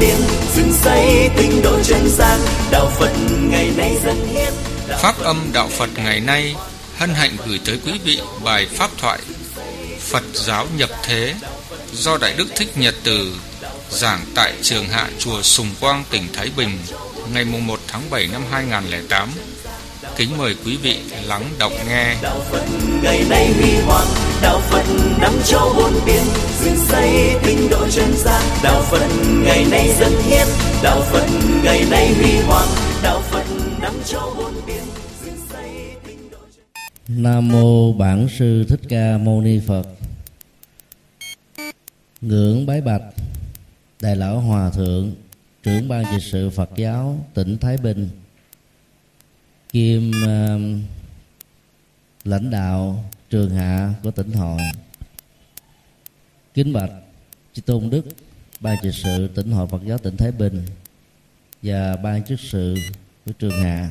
biển dựng xây tinh độ chân gian đạo phật ngày nay dân hiến Pháp âm Đạo Phật ngày nay hân hạnh gửi tới quý vị bài pháp thoại Phật giáo nhập thế do Đại Đức Thích Nhật Từ giảng tại trường hạ chùa Sùng Quang tỉnh Thái Bình ngày 1 tháng 7 năm 2008. Kính mời quý vị lắng đọc nghe. đạo phật ngày nay huy hoàng. Đạo phật năm châu bốn biển. Dựng xây tinh độ chân gian. Đạo phật ngày nay dân hiến. Đạo phật ngày nay huy hoàng. Đạo phật năm châu bốn biển. Dựng xây tinh độ chân Nam mô Bản sư Thích Ca Mâu Ni Phật. Ngưỡng bái bạch Đại lão Hòa thượng, trưởng ban trị sự Phật giáo tỉnh Thái Bình, kiêm uh, um, lãnh đạo trường hạ của tỉnh Hội. Kính bạch Chư Tôn Đức, ban trị sự tỉnh Hội Phật giáo tỉnh Thái Bình và ban chức sự của trường hạ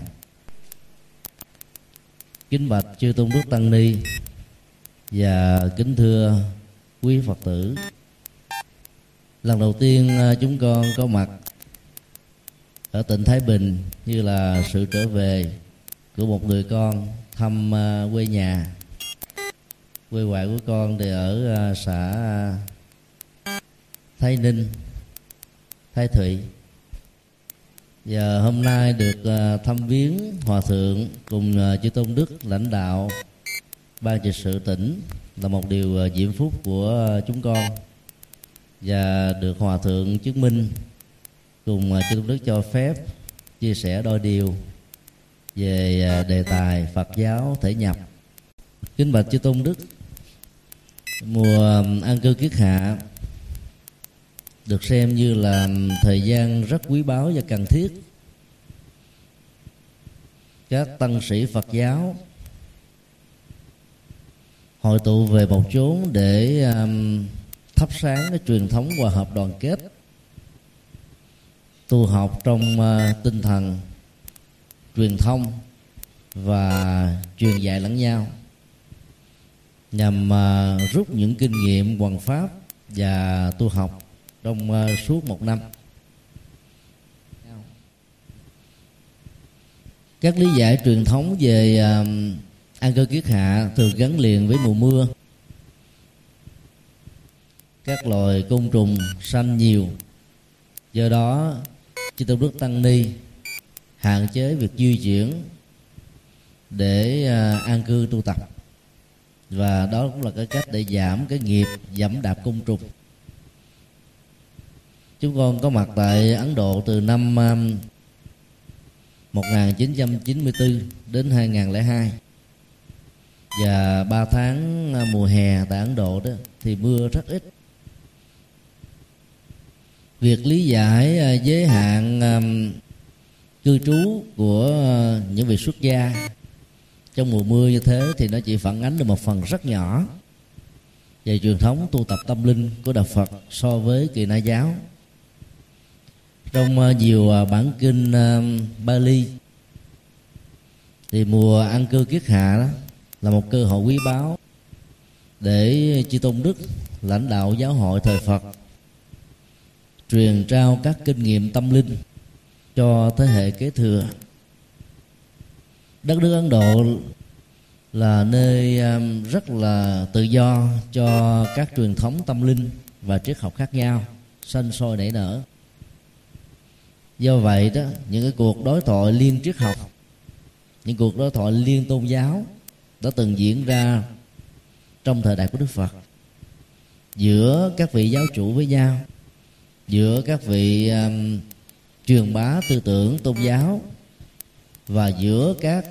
kính bạch chư tôn đức tăng ni và kính thưa quý phật tử lần đầu tiên à, chúng con có mặt ở tỉnh thái bình như là sự trở về của một người con thăm à, quê nhà. Quê ngoại của con thì ở à, xã à, thái ninh, thái thụy. Và hôm nay được thăm viếng hòa thượng cùng chư tôn đức lãnh đạo ban trị sự tỉnh là một điều diễm phúc của chúng con. Và được hòa thượng chứng minh cùng chư tôn đức cho phép chia sẻ đôi điều về à, đề tài Phật giáo thể nhập. Kính bạch chư tôn đức mùa an cư kiết hạ được xem như là thời gian rất quý báu và cần thiết. Các tăng sĩ Phật giáo hội tụ về một chốn để um, thắp sáng cái truyền thống hòa hợp đoàn kết tu học trong uh, tinh thần truyền thông và truyền dạy lẫn nhau, nhằm à, rút những kinh nghiệm hoàn pháp và tu học trong à, suốt một năm. Các lý giải truyền thống về à, an ăn cơ kiết hạ thường gắn liền với mùa mưa. Các loài côn trùng sanh nhiều, do đó chư tôn đức tăng ni hạn chế việc di chuyển để à, an cư tu tập. Và đó cũng là cái cách để giảm cái nghiệp giảm đạp côn trùng. Chúng con có mặt tại Ấn Độ từ năm à, 1994 đến 2002 và 3 tháng à, mùa hè tại Ấn Độ đó thì mưa rất ít. Việc lý giải giới hạn cư trú của ờ, những vị xuất gia. Trong mùa mưa như thế thì nó chỉ phản ánh được một phần rất nhỏ. Về truyền thống tu tập tâm linh của đạo Phật so với kỳ na giáo. Trong ờ, nhiều ờ, bản kinh Bali, thì mùa ăn cư kiết hạ đó là một cơ hội quý báu để chư tôn đức, lãnh đạo giáo hội thời Phật, truyền trao các kinh nghiệm tâm linh cho thế hệ kế thừa. Đất nước Ấn Độ là nơi um, rất là tự do cho các truyền thống tâm linh và triết học khác nhau sanh sôi nảy nở. Do vậy đó những cái cuộc đối thoại liên triết học những cuộc đối thoại liên tôn giáo đã từng diễn ra trong thời đại của đức phật. Giữa các vị giáo chủ với nhau giữa các vị um, truyền bá tư tưởng, tôn giáo và giữa các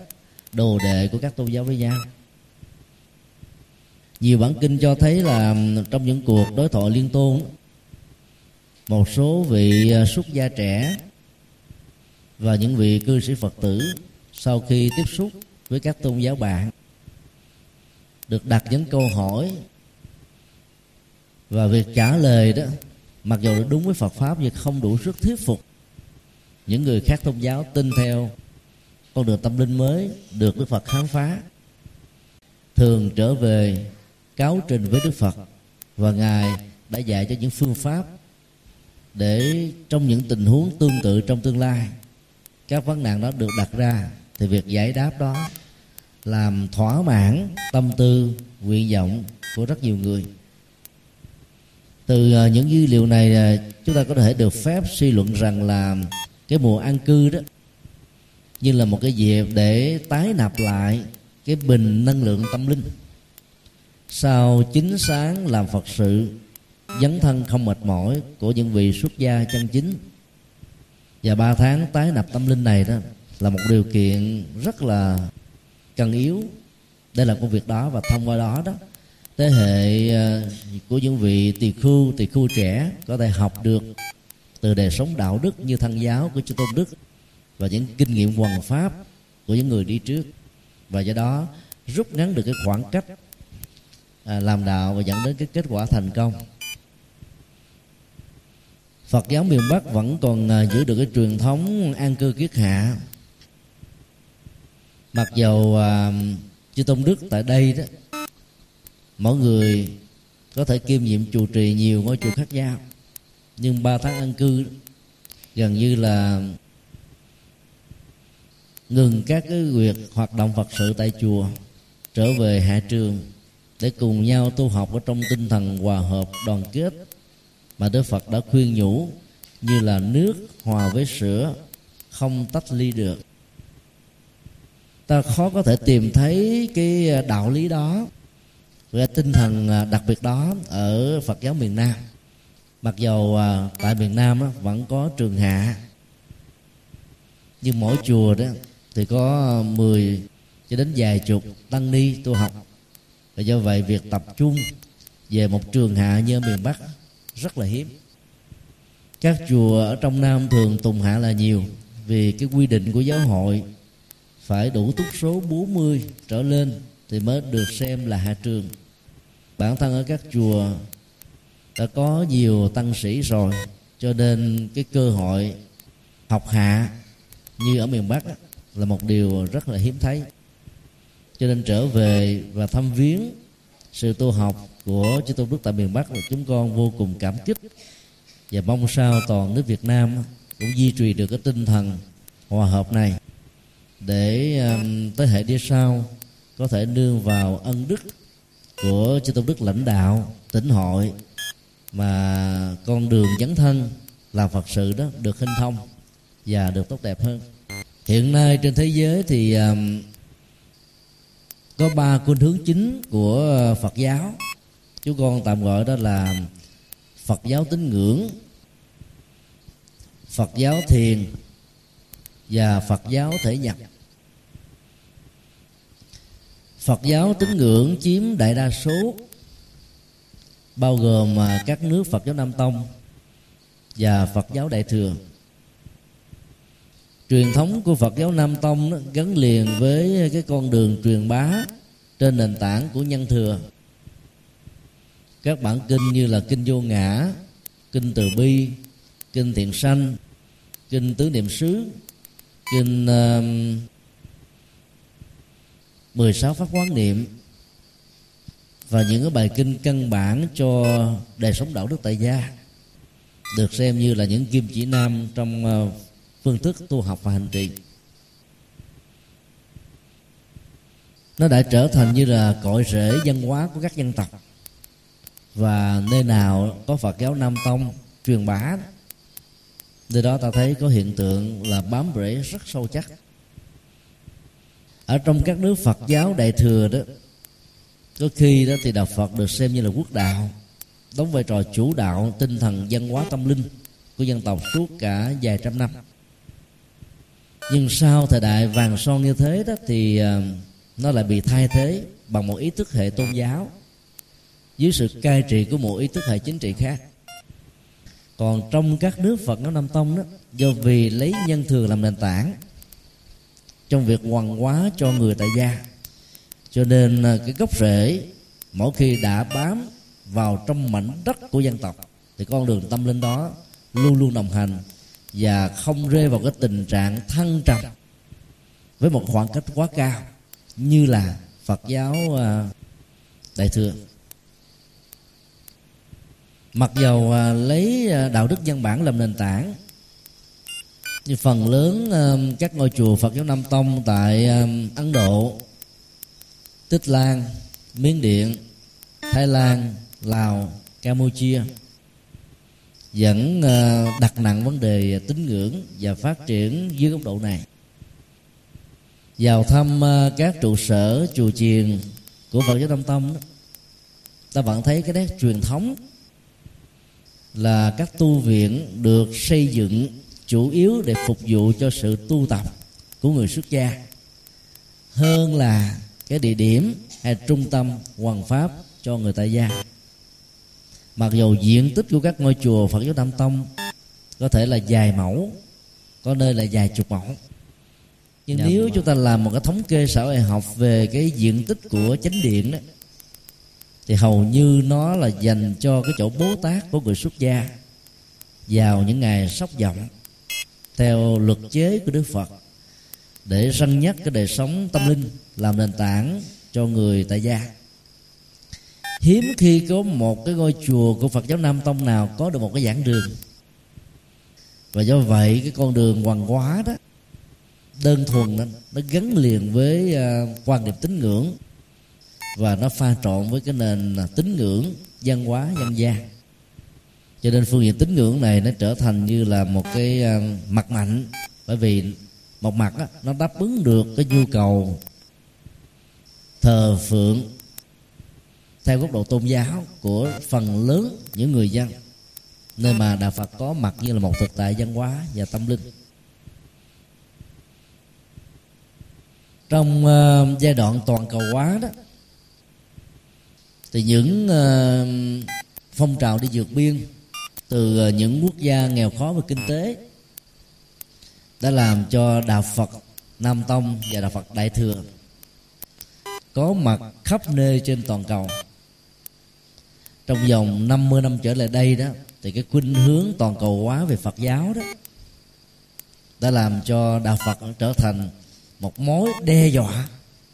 đồ đệ của các tôn giáo với nhau. Nhiều bản kinh cho thấy là trong những cuộc đối thoại liên tôn, một số vị ờ, xuất gia trẻ và những vị cư sĩ phật tử sau khi tiếp xúc với các tôn giáo bạn được đặt những câu hỏi và việc trả lời đó, mặc dù đúng với Phật pháp nhưng không đủ sức thuyết phục những người khác tôn giáo tin theo con đường tâm linh mới được Đức Phật khám phá. Thường trở về cáo trình với đức phật và ngài đã dạy cho những phương pháp để trong những tình huống tương tự trong tương lai, các vấn nạn đó được đặt ra thì việc giải đáp đó làm thỏa mãn tâm tư, nguyện vọng của rất nhiều người. Từ ờ, những dữ liệu này ờ, chúng ta có thể được phép suy luận rằng là cái mùa an cư đó như là một cái dịp để tái nạp lại cái bình năng lượng tâm linh. Sau chín sáng làm phật sự, dấn thân không mệt mỏi của những vị xuất gia chân chính. Và ba tháng tái nạp tâm linh này đó là một điều kiện rất là cần yếu. Để làm công việc đó và thông qua đó đó, thế hệ ờ, của những vị tỳ khưu tỳ khưu trẻ có thể học được từ đời sống đạo đức như thân giáo của chư tôn đức và những kinh nghiệm hoàn pháp của những người đi trước. Và do đó rút ngắn được cái khoảng cách à, làm đạo và dẫn đến cái kết quả thành công. Phật giáo miền Bắc vẫn còn à, giữ được cái truyền thống an cư kiết hạ. Mặc dầu à, chư tôn đức tại đây đó mỗi người có thể kiêm nhiệm chủ trì nhiều ngôi chùa khác nhau nhưng ba tháng an cư gần như là ngừng các cái việc hoạt động phật sự tại chùa, trở về hạ trường để cùng nhau tu học ở trong tinh thần hòa hợp, đoàn kết mà Đức Phật đã khuyên nhủ như là nước hòa với sữa, không tách ly được. Ta khó có thể tìm thấy cái à, đạo lý đó. Về tinh thần à, đặc biệt đó ở Phật giáo miền Nam mặc dầu à, tại miền Nam vẫn có trường hạ. Nhưng mỗi chùa đó thì có 10 cho đến vài chục tăng ni tu học. Và do vậy việc tập trung về một trường hạ như ở miền Bắc rất là hiếm. Các chùa ở trong Nam thường tùng hạ là nhiều vì cái quy định của giáo hội phải đủ túc số 40 trở lên thì mới được xem là hạ trường. Bản thân ở các chùa đã có nhiều tăng sĩ rồi cho nên cái cơ hội học hạ như ở miền Bắc là một điều rất là hiếm thấy. Cho nên trở về và thăm viếng sự tu học của chư tôn đức tại miền Bắc là chúng con vô cùng cảm kích và mong sao toàn nước Việt Nam cũng duy trì được cái tinh thần hòa hợp này để um, thế hệ đi sau có thể nương vào ân đức của chư tôn đức lãnh đạo tỉnh hội mà con đường dấn thân làm phật sự đó được hình thông và được tốt đẹp hơn. Hiện nay trên thế giới thì um, có ba khuynh hướng chính của phật giáo. Chú con tạm gọi đó là phật giáo tín ngưỡng phật giáo thiền và phật giáo thể nhập. Phật giáo tín ngưỡng chiếm đại đa số bao gồm à, các nước phật giáo nam tông và phật giáo đại thừa. Truyền thống của phật giáo nam tông gắn liền với cái con đường truyền bá trên nền tảng của nhân thừa. Các bản kinh như là kinh vô ngã kinh từ bi kinh thiện sanh kinh tứ niệm xứ kinh uh, 16 pháp quán niệm và những cái bài kinh căn bản cho đời sống đạo đức tại gia, được xem như là những kim chỉ nam trong ờ, phương thức tu học và hành trì. Nó đã trở thành như là cội rễ văn hóa của các dân tộc. Và nơi nào có Phật giáo Nam Tông truyền bá, nơi đó ta thấy có hiện tượng là bám rễ rất sâu chắc. Ở trong các nước Phật giáo đại thừa đó có khi đó thì đạo Phật được xem như là quốc đạo, đóng vai trò chủ đạo tinh thần văn hóa tâm linh của dân tộc suốt cả vài trăm năm. Nhưng sau thời đại vàng son như thế đó thì ờ, nó lại bị thay thế bằng một ý thức hệ tôn giáo dưới sự cai trị của một ý thức hệ chính trị khác. Còn trong các nước phật giáo nam tông đó, do vì lấy nhân thường làm nền tảng trong việc hoàng hóa cho người tại gia cho nên à, cái gốc rễ mỗi khi đã bám vào trong mảnh đất của dân tộc thì con đường tâm linh đó luôn luôn đồng hành và không rơi vào cái tình trạng thăng trầm với một khoảng cách quá cao như là Phật giáo à, đại thừa. Mặc dầu à, lấy đạo đức nhân bản làm nền tảng như phần lớn các ngôi chùa Phật giáo Nam Tông tại Ấn Độ, Tích Lan, Miến Điện, Thái Lan, Lào, Campuchia vẫn ờ, đặt nặng vấn đề tín ngưỡng và phát triển dưới góc độ này. Vào thăm ờ, các trụ sở chùa chiền của Phật giáo Nam Tông đó, ta vẫn thấy cái nét truyền thống là các tu viện được xây dựng chủ yếu để phục vụ cho sự tu tập của người xuất gia. Hơn là cái địa điểm hay trung tâm hoàng pháp cho người tại gia. Mặc dù diện tích của các ngôi chùa phật giáo nam tông có thể là vài mẫu có nơi là vài chục mẫu nhưng dạ, nếu chúng ta làm một cái thống kê xã hội học về cái diện tích của chánh điện đó thì hầu như nó là dành cho cái chỗ bố tát của người xuất gia vào những ngày sóc vọng theo luật chế của Đức Phật để răng nhắc cái đời sống tâm linh làm nền tảng cho người tại gia. Hiếm khi có một cái ngôi chùa của Phật giáo Nam Tông nào có được một cái giảng đường. Và do vậy cái con đường hoàng hóa đó đơn thuần đó, nó gắn liền với uh, quan niệm tín ngưỡng và nó pha trộn với cái nền tín ngưỡng văn hóa dân gian cho nên phương diện tín ngưỡng này nó trở thành như là một cái uh, mặt mạnh bởi vì một mặt á, nó đáp ứng được cái nhu cầu thờ phượng theo góc độ tôn giáo của phần lớn những người dân nơi mà đạo Phật có mặt như là một thực tại văn hóa và tâm linh. Trong uh, giai đoạn toàn cầu hóa đó thì những uh, phong trào đi vượt biên từ uh, những quốc gia nghèo khó về kinh tế đã làm cho đạo Phật Nam Tông và đạo Phật Đại thừa có mặt khắp nơi trên toàn cầu. Trong vòng 50 năm trở lại đây đó, thì cái khuynh hướng toàn cầu hóa về Phật giáo đó, đã làm cho đạo Phật trở thành một mối đe dọa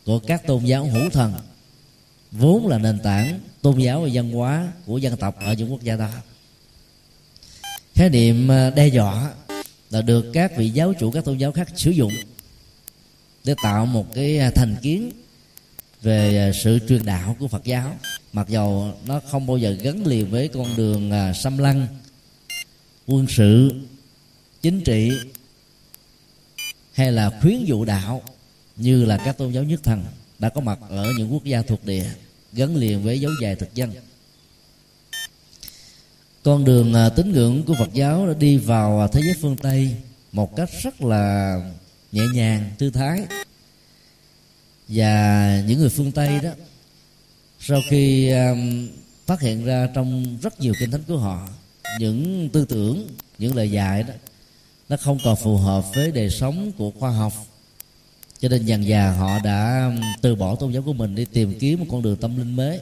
của các tôn giáo hữu thần, vốn là nền tảng tôn giáo và văn hóa của dân tộc ở những quốc gia đó. Khái niệm à, đe dọa là được các vị giáo chủ, các tôn giáo khác sử dụng để tạo một cái à, thành kiến về à, sự truyền đạo của Phật giáo. Mặc dầu nó không bao giờ gắn liền với con đường à, xâm lăng, quân sự, chính trị, hay là khuyến dụ đạo, như là các tôn giáo nhất thần đã có mặt ở những quốc gia thuộc địa gắn liền với dấu dài thực dân con đường à, tín ngưỡng của Phật giáo đã đi vào à, thế giới phương Tây một cách rất là nhẹ nhàng thư thái. Và những người phương Tây đó sau khi um, phát hiện ra trong rất nhiều kinh thánh của họ những tư tưởng những lời dạy đó nó không còn phù hợp với đời sống của khoa học. Cho nên dần dà họ đã từ bỏ tôn giáo của mình đi tìm kiếm một con đường tâm linh mới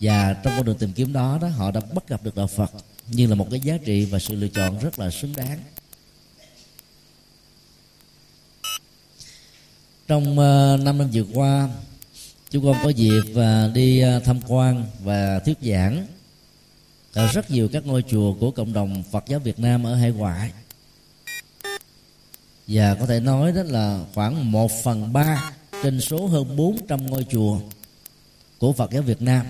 và trong con đường tìm kiếm đó đó họ đã bắt gặp được đạo Phật như là một cái giá trị và sự lựa chọn rất là xứng đáng. Trong uh, năm năm vừa qua chúng con có dịp và đi uh, tham quan và thuyết giảng ở rất nhiều các ngôi chùa của cộng đồng Phật giáo Việt Nam ở hải ngoại. Và có thể nói đó là khoảng 1 phần 3 trên số hơn 400 ngôi chùa của Phật giáo Việt Nam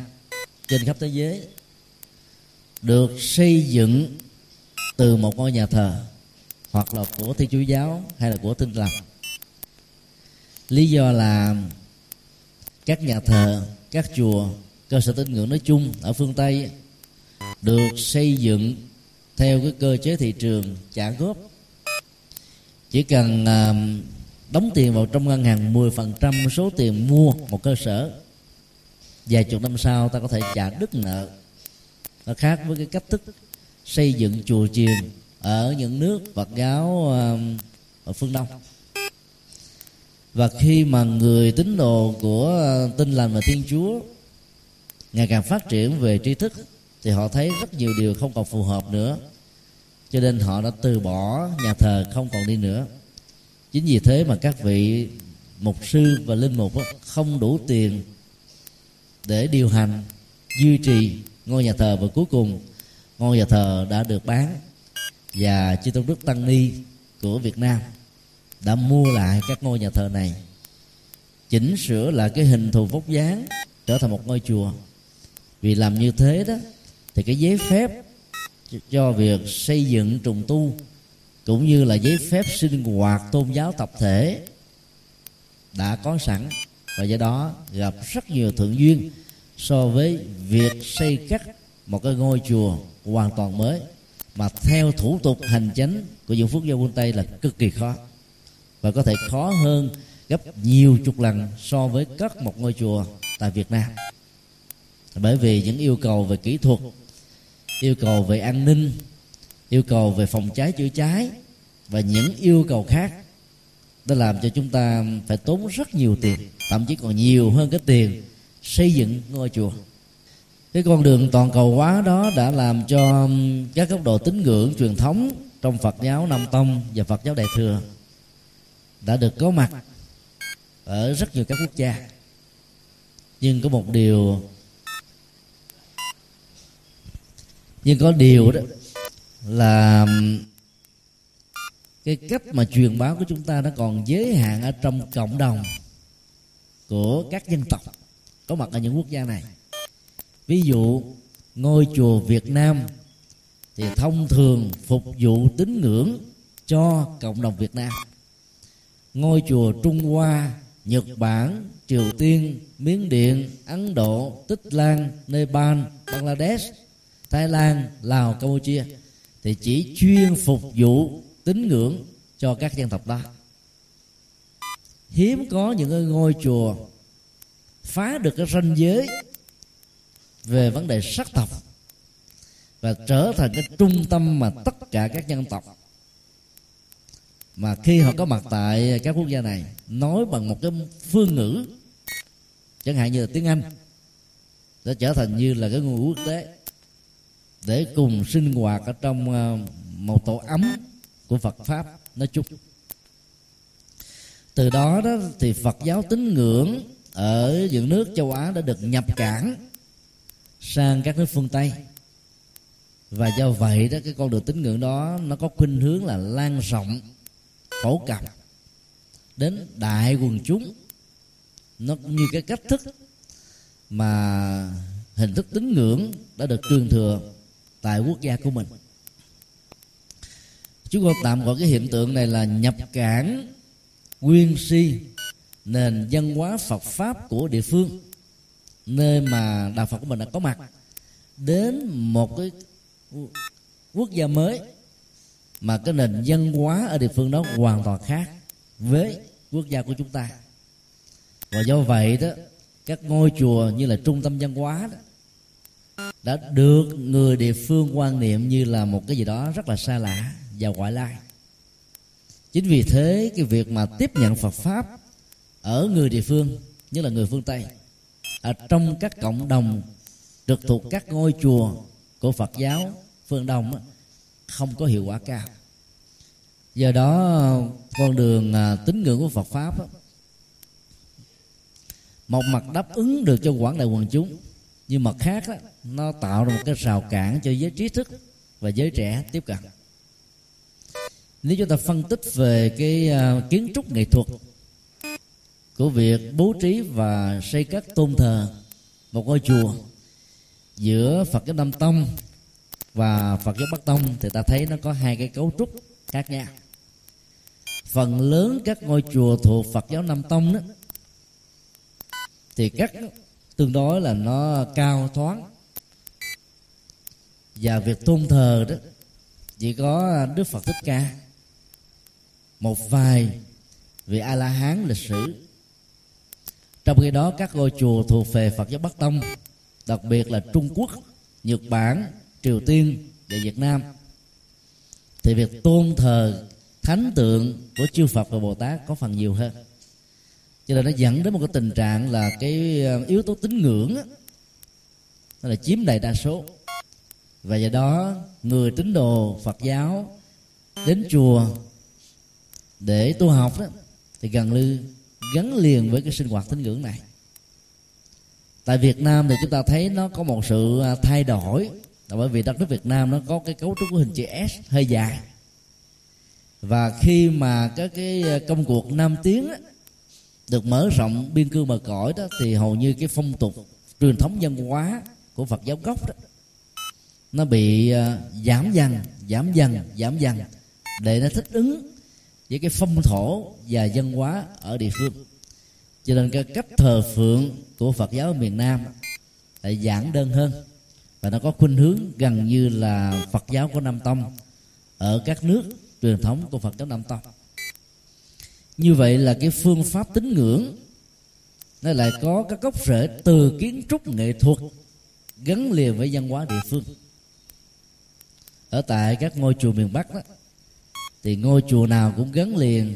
trên khắp thế giới được xây dựng từ một ngôi nhà thờ, hoặc là của Thiên Chúa giáo hay là của Tinh lành. Lý do là các nhà thờ, các chùa, cơ sở tín ngưỡng nói chung ở phương Tây được xây dựng theo cái cơ chế thị trường trả góp. Chỉ cần à, đóng tiền vào trong ngân hàng 10% số tiền mua một cơ sở vài chục năm sau, ta có thể trả đứt nợ nó khác với cái cách thức xây dựng chùa chiền ở những nước Phật giáo um, ở phương Đông. Và khi mà người tín đồ của uh, tinh lành và thiên chúa ngày càng phát triển về tri thức, thì họ thấy rất nhiều điều không còn phù hợp nữa. Cho nên họ đã từ bỏ nhà thờ, không còn đi nữa. Chính vì thế mà các vị mục sư và linh mục không đủ tiền để điều hành, duy trì ngôi nhà thờ và cuối cùng, ngôi nhà thờ đã được bán và chư tôn đức tăng ni của việt nam đã mua lại các ngôi nhà thờ này. Chỉnh sửa lại cái hình thù vóc dáng, trở thành một ngôi chùa. Vì làm như thế đó, thì cái giấy phép cho việc xây dựng trùng tu, cũng như là giấy phép sinh hoạt tôn giáo tập thể đã có sẵn và do đó gặp rất nhiều thượng duyên so với việc xây cắt một cái ngôi chùa hoàn toàn mới. Mà theo thủ tục hành chính của những phước giáo quân tây là cực kỳ khó. Và có thể khó hơn gấp nhiều chục lần so với cất một ngôi chùa tại Việt Nam. Bởi vì những yêu cầu về kỹ thuật, yêu cầu về an ninh, yêu cầu về phòng cháy chữa cháy và những yêu cầu khác đã làm cho chúng ta phải tốn rất nhiều tiền thậm chí còn nhiều hơn cái tiền xây dựng ngôi chùa. Cái con đường toàn cầu hóa đó đã làm cho các góc độ tín ngưỡng truyền thống trong Phật giáo Nam Tông và Phật giáo Đại thừa đã được có mặt ở rất nhiều các quốc gia. Nhưng có một điều, nhưng có điều đó là cái cách mà truyền bá của chúng ta nó còn giới hạn ở trong cộng đồng của các dân tộc có mặt ở những quốc gia này. Ví dụ, ngôi chùa Việt Nam thì thông thường phục vụ tín ngưỡng cho cộng đồng Việt Nam. Ngôi chùa Trung Hoa, Nhật Bản, Triều Tiên, Miến Điện, Ấn Độ, Tích Lan, Nepal, Bangladesh, Thái Lan, Lào, Campuchia thì chỉ chuyên phục vụ tín ngưỡng cho các dân tộc đó hiếm có những cái ngôi chùa phá được cái ranh giới về vấn đề sắc tộc và trở thành cái trung tâm mà tất cả các dân tộc. Mà khi họ có mặt tại các quốc gia này, nói bằng một cái phương ngữ, chẳng hạn như là tiếng anh sẽ trở thành như là cái ngôn ngữ quốc tế để cùng sinh hoạt ở trong ờ, một tổ ấm của Phật pháp nói chung từ đó đó thì Phật giáo tín ngưỡng ở những nước châu Á đã được nhập cảng sang các nước phương Tây. Và do vậy đó, cái con đường tín ngưỡng đó, nó có khuynh hướng là lan rộng, phổ cập đến đại quần chúng. Nó cũng như cái cách thức mà hình thức tín ngưỡng đã được truyền thừa tại quốc gia của mình. Chúng tôi tạm gọi cái hiện tượng này là nhập cảng nguyên si, nền văn hóa Phật pháp của địa phương, nơi mà đạo Phật của mình đã có mặt, đến một cái quốc gia mới, mà cái nền văn hóa ở địa phương đó hoàn toàn khác với quốc gia của chúng ta. Và do vậy đó, các ngôi chùa như là trung tâm văn hóa đó, đã được người địa phương quan niệm như là một cái gì đó rất là xa lạ và ngoại lai chính vì thế cái việc mà tiếp nhận phật pháp ở người địa phương như là người phương tây ở trong các cộng đồng trực thuộc các ngôi chùa của phật giáo phương đông không có hiệu quả cao. Do đó con đường à, tín ngưỡng của phật pháp một mặt đáp ứng được cho quảng đại quần chúng nhưng mặt khác đó, nó tạo ra một cái rào cản cho giới trí thức và giới trẻ tiếp cận nếu chúng ta phân tích về cái à, kiến trúc nghệ thuật của việc bố trí và xây các tôn thờ, một ngôi chùa giữa Phật giáo Nam Tông và Phật giáo Bắc Tông, thì ta thấy nó có hai cái cấu trúc khác nhau. Phần lớn các ngôi chùa thuộc Phật giáo Nam Tông đó, thì các, tương đối là nó cao thoáng và việc tôn thờ đó, chỉ có Đức Phật Thích Ca một vài vị A La Hán lịch sử. Trong khi đó các ngôi chùa thuộc về Phật giáo Bắc Tông đặc biệt là Trung Quốc Nhật Bản Triều Tiên và Việt Nam thì việc tôn thờ thánh tượng của chư Phật và Bồ Tát có phần nhiều hơn. Cho nên nó dẫn đến một cái tình trạng là cái ờ, yếu tố tín ngưỡng đó, nó là chiếm đại đa số. Và do đó người tín đồ Phật giáo đến chùa để tu học đó thì gần như gắn liền với cái sinh hoạt tín ngưỡng này. Tại Việt Nam thì chúng ta thấy nó có một sự à, thay đổi. Là bởi vì đất nước Việt Nam nó có cái cấu trúc của hình chữ S hơi dài. Và khi mà các cái à, công cuộc nam tiến đó, được mở rộng biên cương bờ cõi đó thì hầu như cái phong tục truyền thống văn hóa của Phật giáo gốc đó nó bị à, giảm dần giảm dần giảm dần. Để nó thích ứng với cái phong thổ và dân hóa ở địa phương. Cho nên cái cách thờ phượng của Phật giáo ở miền Nam lại giản đơn hơn và nó có khuynh hướng gần như là Phật giáo của Nam Tông ở các nước truyền thống của Phật giáo Nam Tông. Như vậy là cái phương pháp tín ngưỡng nó lại có các gốc rễ từ kiến trúc nghệ thuật gắn liền với văn hóa địa phương. Ở tại các ngôi chùa miền Bắc đó thì ngôi chùa nào cũng gắn liền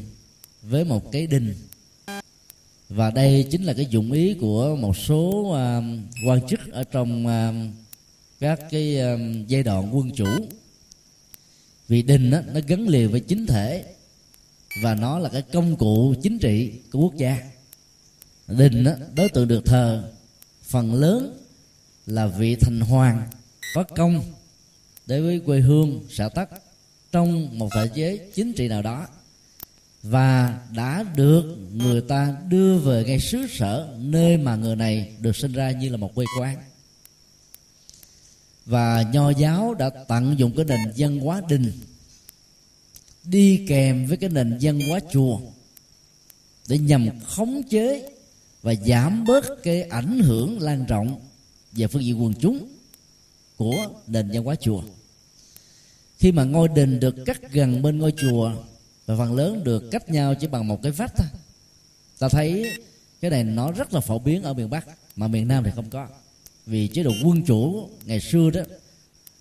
với một cái đình. Và đây chính là cái dụng ý của một số uh, quan chức ở trong uh, các cái uh, giai đoạn quân chủ. Vì đình đó, nó gắn liền với chính thể và nó là cái công cụ chính trị của quốc gia. Đình đó, đối tượng được thờ phần lớn là vị thành hoàng có công đối với quê hương xã tắc trong một thể chế chính trị nào đó, và đã được người ta đưa về ngay xứ sở nơi mà người này được sinh ra như là một quê quán. Và nho giáo đã tận dụng cái nền văn hóa đình, đi kèm với cái nền văn hóa chùa, để nhằm khống chế và giảm bớt cái ảnh hưởng lan rộng về phương diện quần chúng của nền văn hóa chùa khi mà ngôi đình được cắt gần bên ngôi chùa và phần lớn được cách nhau chỉ bằng một cái vách thôi, ta thấy cái này nó rất là phổ biến ở miền bắc, mà miền nam thì không có. Vì chế độ quân chủ ngày xưa đó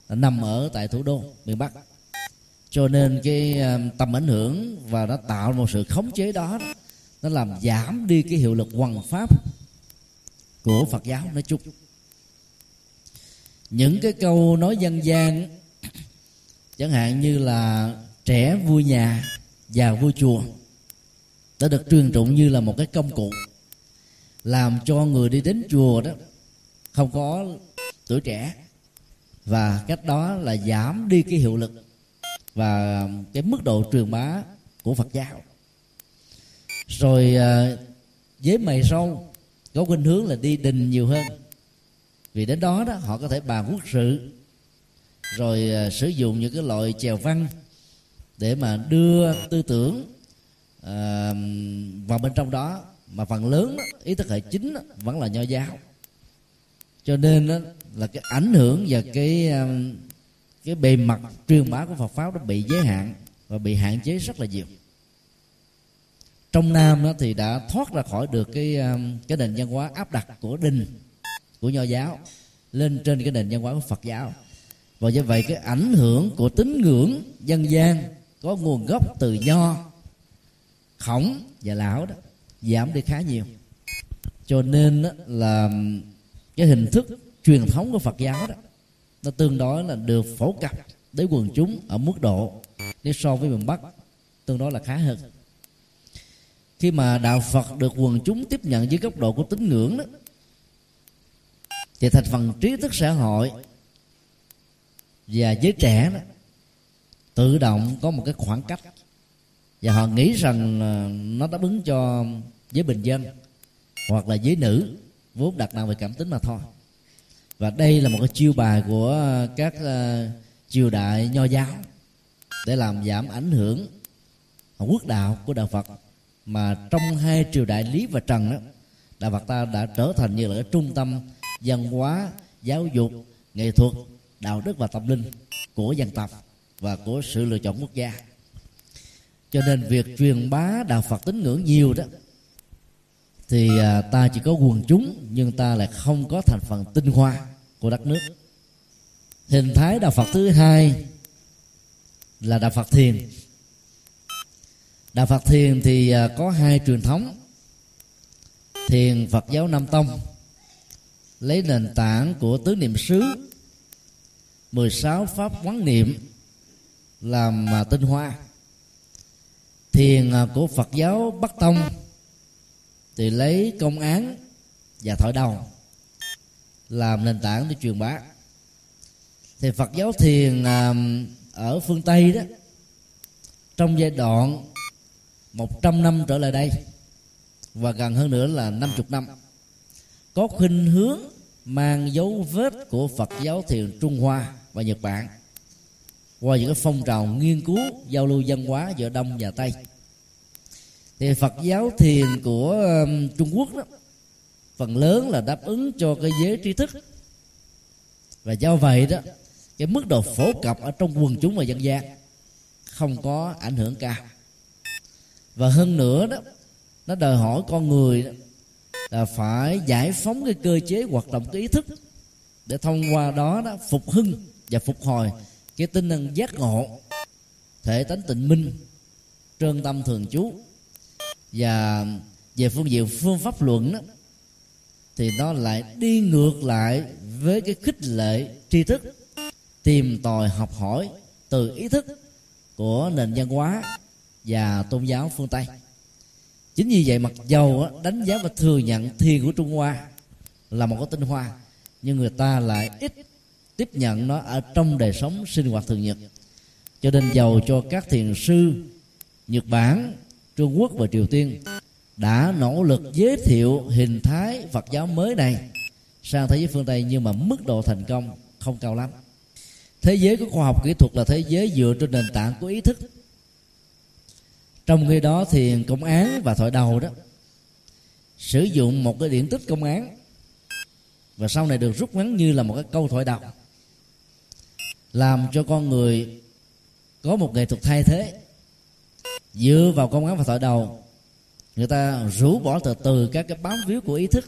nằm ở tại thủ đô miền bắc. Cho nên cái à, tầm ảnh hưởng và nó tạo một sự khống chế đó, nó làm giảm đi cái hiệu lực hoằng pháp của phật giáo nói chung. Những cái câu nói dân gian chẳng hạn như là trẻ vui nhà già vui chùa đã được truyền tụng như là một cái công cụ làm cho người đi đến chùa đó không có tuổi trẻ. Và cách đó là giảm đi cái hiệu lực và cái mức độ truyền bá của Phật giáo. Rồi à, với mày sâu có khuynh hướng là đi đình nhiều hơn. Vì đến đó đó, họ có thể bàn quốc sự rồi à, sử dụng những cái loại chèo văn để mà đưa tư tưởng à, vào bên trong đó. Mà phần lớn đó, ý thức hệ chính đó, vẫn là nho giáo. Cho nên đó, là cái ảnh hưởng và cái à, cái bề mặt truyền bá của Phật pháp nó bị giới hạn và bị hạn chế rất là nhiều. Trong Nam đó thì đã thoát ra khỏi được cái cái nền văn hóa áp đặt của đình của nho giáo lên trên cái nền văn hóa của Phật giáo và do vậy cái ảnh hưởng của tín ngưỡng dân gian có nguồn gốc từ nho, khổng và lão đó, giảm đi khá nhiều. Cho nên đó là cái hình thức truyền thống của Phật giáo đó, nó tương đối là được phổ cập đến quần chúng ở mức độ nếu so với miền Bắc, tương đối là khá hơn. Khi mà đạo Phật được quần chúng tiếp nhận dưới góc độ của tín ngưỡng đó, thì thành phần trí thức xã hội và giới trẻ đó tự động có một cái khoảng cách. Và họ nghĩ rằng à, nó đáp ứng cho giới bình dân hoặc là giới nữ vốn đặt nặng về cảm tính mà thôi. Và đây là một cái chiêu bài của các uh, triều đại nho giáo để làm giảm ảnh hưởng quốc đạo của đạo Phật. Mà trong hai triều đại Lý và Trần đó đạo Phật ta đã trở thành như là cái trung tâm văn hóa giáo dục nghệ thuật đạo đức và tâm linh của dân tộc và của sự lựa chọn quốc gia. Cho nên việc truyền bá đạo Phật tín ngưỡng nhiều đó, thì à, ta chỉ có quần chúng, nhưng ta lại không có thành phần tinh hoa của đất nước. Hình thái đạo Phật thứ hai là đạo Phật thiền. Đạo Phật thiền thì à, có hai truyền thống. Thiền Phật giáo Nam Tông, lấy nền tảng của tứ niệm xứ 16 pháp quán niệm làm à, tinh hoa. Thiền à, của Phật giáo Bắc Tông thì lấy công án và thổi đầu làm nền tảng để truyền bá. Thì Phật giáo thiền à, ở phương Tây đó, trong giai đoạn 100 năm trở lại đây và gần hơn nữa là 50 năm, có khuynh hướng mang dấu vết của Phật giáo thiền Trung Hoa và Nhật Bản. Qua những cái phong trào nghiên cứu giao lưu văn hóa giữa Đông và Tây thì Phật giáo thiền của um, Trung Quốc đó phần lớn là đáp ứng cho cái giới tri thức. Và do vậy đó cái mức độ phổ cập ở trong quần chúng và dân gian không có ảnh hưởng cao. Và hơn nữa đó nó đòi hỏi con người đó, là phải giải phóng cái cơ chế hoạt động cái ý thức để thông qua đó đó phục hưng và phục hồi. Cái tinh thần giác ngộ thể tánh tịnh minh trơn tâm thường trú. Và về phương diện phương pháp luận đó, thì nó lại đi ngược lại với cái khích lệ tri thức tìm tòi học hỏi từ ý thức của nền văn hóa và tôn giáo phương tây. Chính vì vậy mặc dầu đánh giá và thừa nhận thiền của trung hoa là một cái tinh hoa nhưng người ta lại ít tiếp nhận nó ở trong đời sống sinh hoạt thường nhật. Cho nên giàu cho các thiền sư nhật bản, trung quốc và triều tiên đã nỗ lực giới thiệu hình thái phật giáo mới này sang thế giới phương tây nhưng mà mức độ thành công không cao lắm. Thế giới của khoa học kỹ thuật là thế giới dựa trên nền tảng của ý thức. Trong khi đó thì công án và thoại đầu đó, sử dụng một cái điển tích công án và sau này được rút ngắn như là một cái câu thoại đầu làm cho con người có một nghệ thuật thay thế. Dựa vào công án và thoại đầu, người ta rũ bỏ từ từ các cái bám víu của ý thức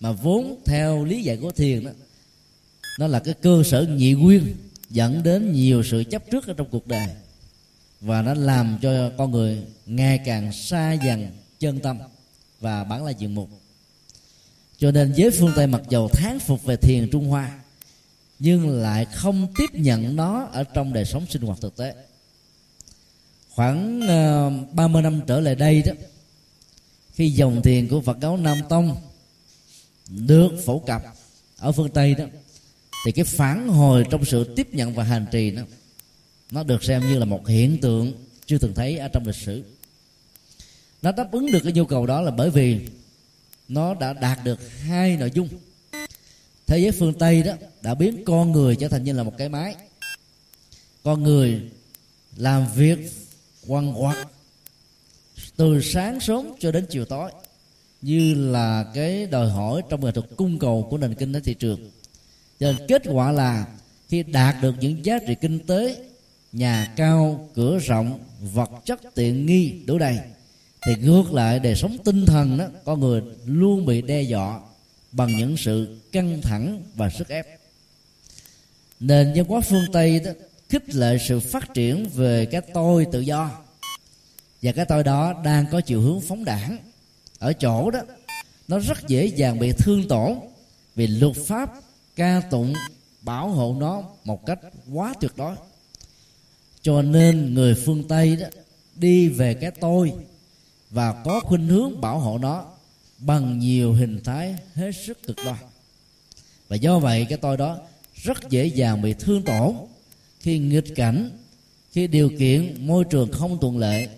mà vốn theo lý dạy của thiền đó, nó là cái cơ sở nhị nguyên dẫn đến nhiều sự chấp trước ở trong cuộc đời và nó làm cho con người ngày càng xa dần chân tâm và bản lai diện mục. Cho nên giới phương tây mặc dầu tháng phục về thiền trung hoa nhưng lại không tiếp nhận nó ở trong đời sống sinh hoạt thực tế. Khoảng ờ, uh, 30 năm trở lại đây đó khi dòng thiền của Phật giáo Nam Tông được phổ cập ở phương Tây đó thì cái phản hồi trong sự tiếp nhận và hành trì nó nó được xem như là một hiện tượng chưa từng thấy ở trong lịch sử. Nó đáp ứng được cái nhu cầu đó là bởi vì nó đã đạt được hai nội dung thế giới phương tây đó đã biến con người trở thành như là một cái máy. Con người làm việc quằn quặt từ sáng sớm cho đến chiều tối, như là cái đòi hỏi trong nghệ thuật cung cầu của nền kinh tế thị trường. Cho nên kết quả là khi đạt được những giá trị kinh tế, nhà cao, cửa rộng, vật chất tiện nghi, đủ đầy, thì ngược lại, đời sống tinh thần đó, con người luôn bị đe dọa bằng những sự căng thẳng và sức ép. Nền văn hóa phương tây đó khích lệ sự phát triển về cái tôi tự do. Và cái tôi đó đang có chiều hướng phóng đảng. Ở chỗ đó, nó rất dễ dàng bị thương tổn vì luật pháp ca tụng bảo hộ nó một cách quá tuyệt đối. Cho nên người phương tây đó đi về cái tôi và có khuynh hướng bảo hộ nó bằng nhiều hình thái hết sức cực đoan. Và do vậy, cái tôi đó rất dễ dàng bị thương tổn. Khi nghịch cảnh, khi điều kiện môi trường không thuận lợi,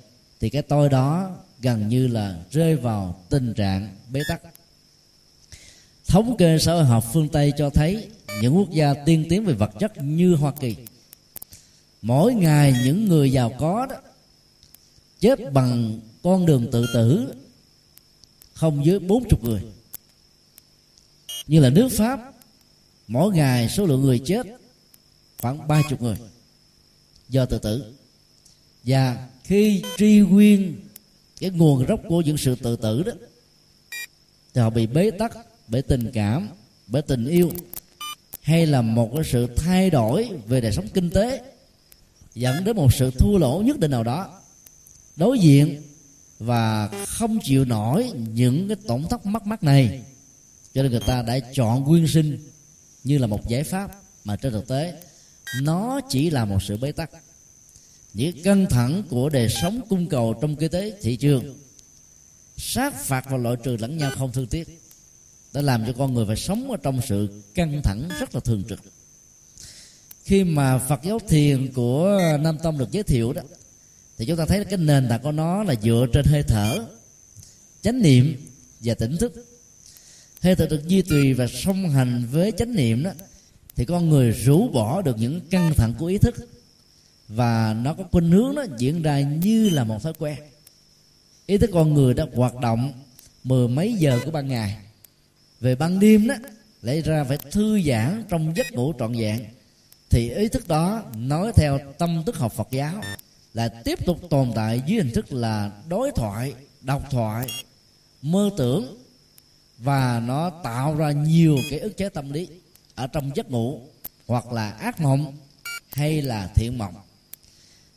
thì cái tôi đó gần như là rơi vào tình trạng bế tắc. Thống kê xã hội học phương tây cho thấy những quốc gia tiên tiến về vật chất như hoa kỳ, mỗi ngày những người giàu có đó, chết bằng con đường tự tử không dưới bốn chục người. Như là nước pháp, mỗi ngày số lượng người chết khoảng ba chục người. Do tự tử. Và khi truy nguyên cái nguồn gốc của những sự tự tử đó, thì họ bị bế tắc bởi tình cảm bởi tình yêu, hay là một cái sự thay đổi về đời sống kinh tế, dẫn đến một sự thua lỗ nhất định nào đó. Đối diện và không chịu nổi những cái tổn thất mất mát này. Cho nên người ta đã chọn quyên sinh như là một giải pháp mà trên thực tế nó chỉ là một sự bế tắc. Những căng thẳng của đời sống cung cầu trong kinh tế, thị trường, sát phạt và loại trừ lẫn nhau không thương tiếc, đã làm cho con người phải sống ở trong sự căng thẳng rất là thường trực. Khi mà Phật giáo thiền của Nam Tông được giới thiệu đó thì chúng ta thấy cái nền tảng của nó là dựa trên hơi thở, chánh niệm và tỉnh thức. Hơi thở được duy trì và song hành với chánh niệm đó, thì con người rũ bỏ được những căng thẳng của ý thức và nó có khuynh hướng nó diễn ra như là một thói quen. Ý thức con người đã hoạt động mười mấy giờ của ban ngày. Về ban đêm đó, lấy ra phải thư giãn trong giấc ngủ trọn vẹn, thì ý thức đó nói theo tâm thức học Phật giáo là tiếp tục tồn tại dưới hình thức là đối thoại, độc thoại, mơ tưởng, và nó tạo ra nhiều cái ức chế tâm lý ở trong giấc ngủ, hoặc là ác mộng, hay là thiện mộng.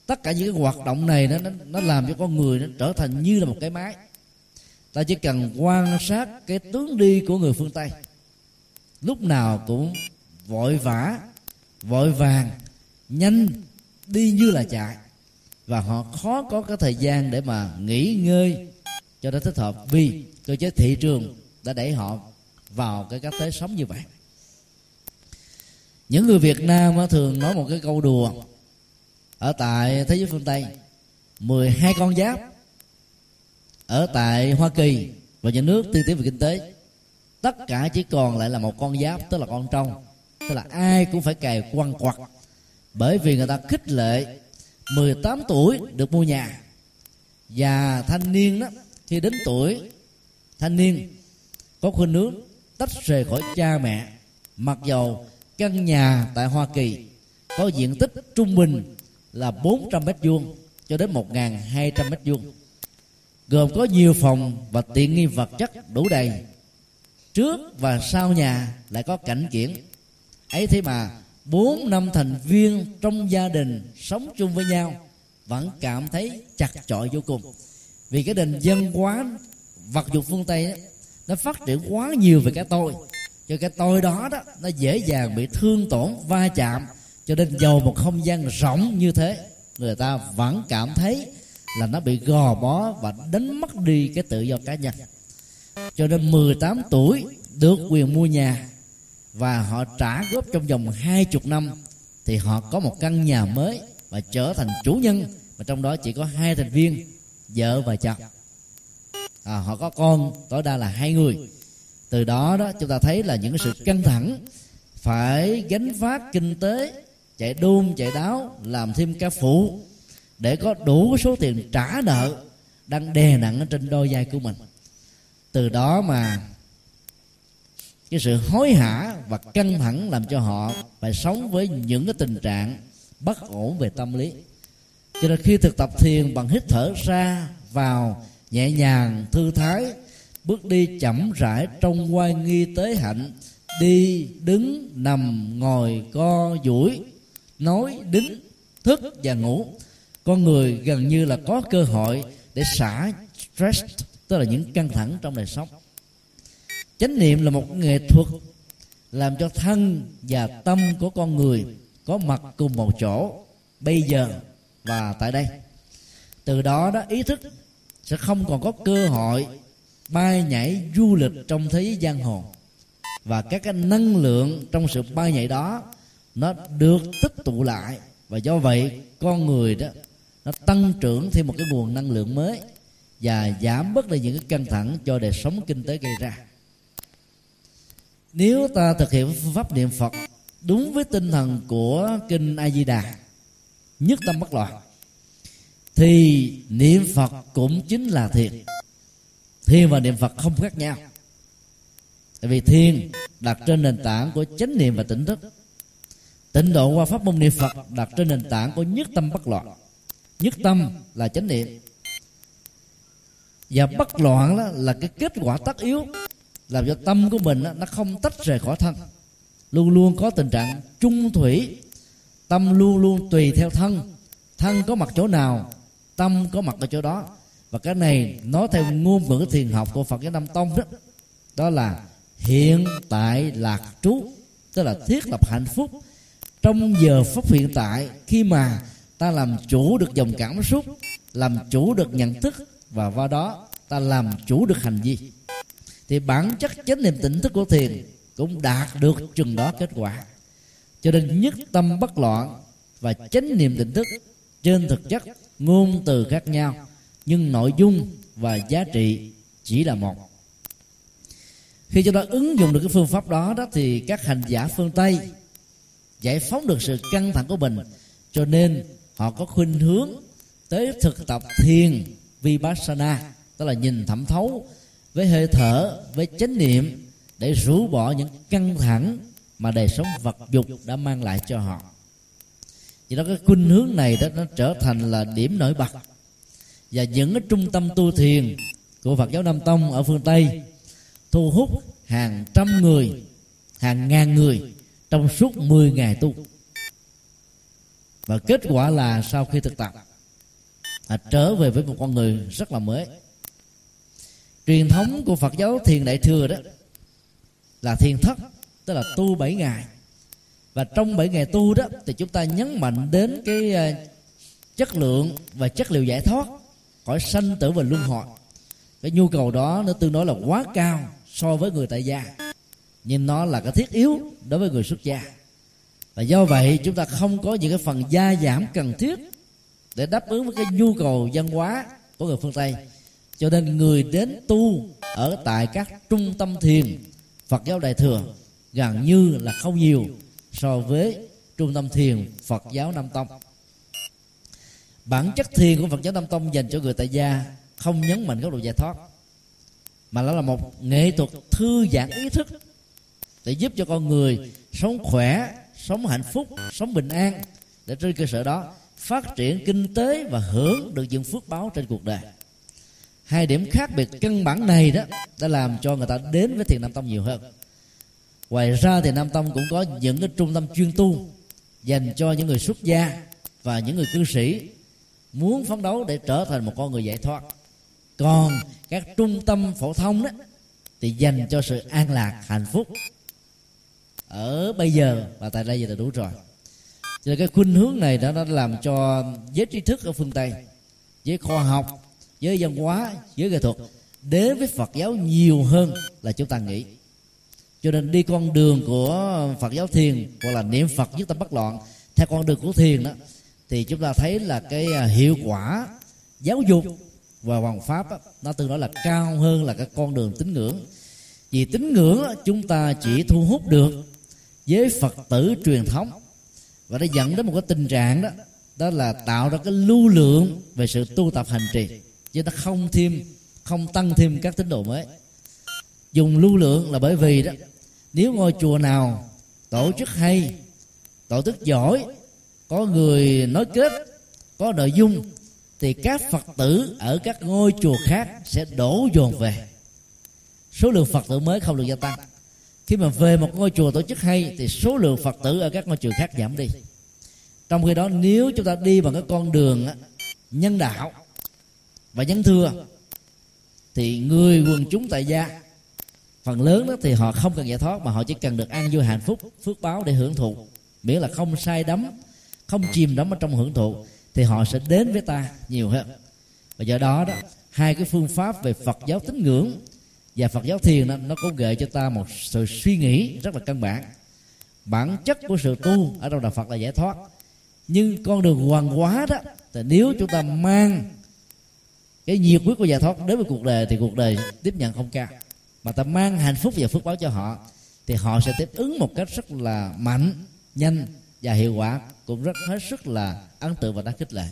Tất cả những cái hoạt động này nó nó làm cho con người nó trở thành như là một cái máy. Ta chỉ cần quan sát cái tướng đi của người phương tây. Lúc nào cũng vội vã, vội vàng, nhanh, đi như là chạy và họ khó có cái thời gian để mà nghỉ ngơi. Cho nó thích hợp vì cơ chế thị trường đã đẩy họ vào cái cách thế sống như vậy. Những người Việt Nam thường nói một cái câu đùa. Ở tại thế giới phương Tây 12 con giáp. Ở tại Hoa Kỳ và những nước tiên tiến về kinh tế, tất cả chỉ còn lại là một con giáp, tức là con trong tức là ai cũng phải cài quăng quặt. Bởi vì người ta khích lệ 18 tuổi được mua nhà. Và thanh niên đó, khi đến tuổi thanh niên, có khuynh hướng tách rời khỏi cha mẹ, mặc dầu căn nhà tại Hoa Kỳ có diện tích trung bình là 400 mét vuông cho đến 1.200 mét vuông, gồm có nhiều phòng và tiện nghi vật chất đủ đầy. Trước và sau nhà lại có cảnh kiển ấy thế mà bốn năm thành viên trong gia đình sống chung với nhau vẫn cảm thấy chặt chội vô cùng. Vì cái nền dân hóa vật dụng phương tây ấy, nó phát triển quá nhiều về cái tôi. Cho cái tôi đó đó nó dễ dàng bị thương tổn va chạm. Cho nên dầu một không gian rộng như thế người ta vẫn cảm thấy là nó bị gò bó và đánh mất đi cái tự do cá nhân. Cho nên 18 tuổi được quyền mua nhà và họ trả góp trong vòng hai chục năm thì họ có một căn nhà mới và trở thành chủ nhân. Mà trong đó chỉ có hai thành viên vợ và chồng. À, họ có con tối đa là hai người. Từ đó đó chúng ta thấy là những sự căng thẳng phải gánh vác kinh tế chạy đôn chạy đáo làm thêm ca phụ để có đủ số tiền trả nợ đang đè nặng trên đôi vai của mình. Từ đó mà cái sự hối hả và căng thẳng làm cho họ phải sống với những cái tình trạng bất ổn về tâm lý. Cho nên khi thực tập thiền bằng hít thở ra vào nhẹ nhàng, thư thái, bước đi chậm rãi trong quay nghi tế hạnh, đi, đứng, nằm, ngồi, co, duỗi, nói đính thức và ngủ, con người gần như là có cơ hội để xả stress, tức là những căng thẳng trong đời sống chánh niệm là một nghệ thuật làm cho thân và tâm của con người có mặt cùng một chỗ, bây giờ và tại đây. Từ đó đó, ý thức sẽ không còn có cơ hội bay nhảy du lịch trong thế giới giang hồ. Và các cái năng lượng trong sự bay nhảy đó, nó được tích tụ lại. Và do vậy, con người đó, nó tăng trưởng thêm một cái nguồn năng lượng mới và giảm bớt đi những cái căng thẳng cho đời sống kinh tế gây ra nếu ta thực hiện phương pháp niệm phật đúng với tinh thần của kinh a di đà nhất tâm bất loạn, thì niệm phật cũng chính là thiền. Thiền và niệm phật không khác nhau. Tại vì thiền đặt trên nền tảng của chánh niệm và tỉnh thức. Tịnh độ qua pháp môn niệm phật đặt trên nền tảng của nhất tâm bất loạn. Nhất tâm là chánh niệm. Và bất loạn đó là cái kết quả tất yếu làm cho tâm của mình nó không tách rời khỏi thân. Luôn luôn có tình trạng trung thủy. Tâm luôn luôn tùy theo thân. Thân có mặt chỗ nào, tâm có mặt ở chỗ đó. Và cái này nói theo ngôn ngữ thiền học của phật giáo nam tông đó. Đó là hiện tại lạc trú, tức là thiết lập hạnh phúc. Trong giờ phút hiện tại, khi mà ta làm chủ được dòng cảm xúc, làm chủ được nhận thức, và qua đó ta làm chủ được hành vi thì bản chất chánh niệm tỉnh thức của thiền cũng đạt được chừng đó kết quả. Cho nên nhất tâm bất loạn và chánh niệm tỉnh thức trên thực chất ngôn từ khác nhau, nhưng nội dung và giá trị chỉ là một. Khi chúng ta ứng dụng được cái phương pháp đó đó thì các hành giả phương tây giải phóng được sự căng thẳng của mình, cho nên họ có khuynh hướng tới thực tập thiền vipassana, tức là nhìn thẩm thấu với hơi thở với chánh niệm để rũ bỏ những căng thẳng mà đời sống vật dục đã mang lại cho họ. Vì đó cái khuynh hướng này đó nó trở thành là điểm nổi bật. Và những cái trung tâm tu thiền của Phật giáo Nam Tông ở phương Tây thu hút hàng trăm người hàng ngàn người trong suốt 10 ngày tu. Và kết quả là sau khi thực tập à, trở về với một con người rất là mới truyền thống của Phật giáo thiền đại thừa đó là thiền thất, tức là tu 7 ngày. Và trong 7 ngày tu đó thì chúng ta nhấn mạnh đến cái ờ, chất lượng và chất liệu giải thoát khỏi sanh, tử và luân hồi. Cái nhu cầu đó nó tương đối là quá cao so với người tại gia. Nhưng nó là cái thiết yếu đối với người xuất gia. Và do vậy chúng ta không có những cái phần gia giảm cần thiết để đáp ứng với cái nhu cầu văn hóa của người phương tây cho nên người đến tu ở tại các trung tâm thiền, phật giáo đại thừa gần như là không nhiều so với trung tâm thiền phật giáo nam tông. Bản chất thiền của phật giáo nam tông dành cho người tại gia không nhấn mạnh góc độ giải thoát, mà nó là một nghệ thuật thư giãn ý thức để giúp cho con người sống khỏe, sống hạnh phúc, sống bình an để trên cơ sở đó phát triển kinh tế và hưởng được những phước báo trên cuộc đời hai điểm khác biệt căn bản này đó đã làm cho người ta đến với thiền nam tông nhiều hơn. Ngoài ra thì nam tông cũng có những cái trung tâm chuyên tu dành cho những người xuất gia và những người cư sĩ muốn phấn đấu để trở thành một con người giải thoát. Còn các trung tâm phổ thông đó thì dành cho sự an lạc, hạnh phúc ở bây giờ và tại đây giờ là đủ rồi. Cho nên cái khuynh hướng này đã nó làm cho giới trí thức ở phương tây, giới khoa học với văn hóa với nghệ thuật đến với phật giáo nhiều hơn là chúng ta nghĩ. Cho nên đi con đường của phật giáo thiền hoặc là niệm phật nhất tâm bất loạn theo con đường của thiền đó thì chúng ta thấy là cái à, hiệu quả giáo dục và hoàng pháp đó, nó tương đối là cao hơn là cái con đường tín ngưỡng. Vì tín ngưỡng đó, chúng ta chỉ thu hút được với phật tử truyền thống. Và nó dẫn đến một cái tình trạng đó đó là tạo ra cái lưu lượng về sự tu tập hành trì chứ ta không thêm, không tăng thêm các tín đồ mới. Dùng lưu lượng là bởi vì đó, nếu ngôi chùa nào tổ chức hay, tổ chức giỏi, có người nói kết, có nội dung, thì các phật tử ở các ngôi chùa khác sẽ đổ dồn về. Số lượng phật tử mới không được gia tăng. Khi mà về một ngôi chùa tổ chức hay, thì số lượng phật tử ở các ngôi chùa khác giảm đi. Trong khi đó, nếu chúng ta đi bằng cái con đường nhân đạo và nhắn thừa thì người quần chúng tại gia phần lớn đó thì họ không cần giải thoát mà họ chỉ cần được ăn vui hạnh phúc phước báo để hưởng thụ. Miễn là không sai đắm không chìm đắm ở trong hưởng thụ thì họ sẽ đến với ta nhiều hơn. Và do đó đó hai cái phương pháp về Phật giáo tín ngưỡng và Phật giáo thiền đó, nó có gợi cho ta một sự suy nghĩ rất là căn bản. Bản chất của sự tu ở trong đạo Phật là giải thoát. Nhưng con đường hoàn hóa đó thì nếu chúng ta mang cái nhiệt quyết của giải thoát đến với cuộc đời thì cuộc đời tiếp nhận không cao. Mà ta mang hạnh phúc và phước báo cho họ thì họ sẽ tiếp ứng một cách rất là mạnh nhanh và hiệu quả cũng rất hết sức là ấn tượng và đáng khích lệ.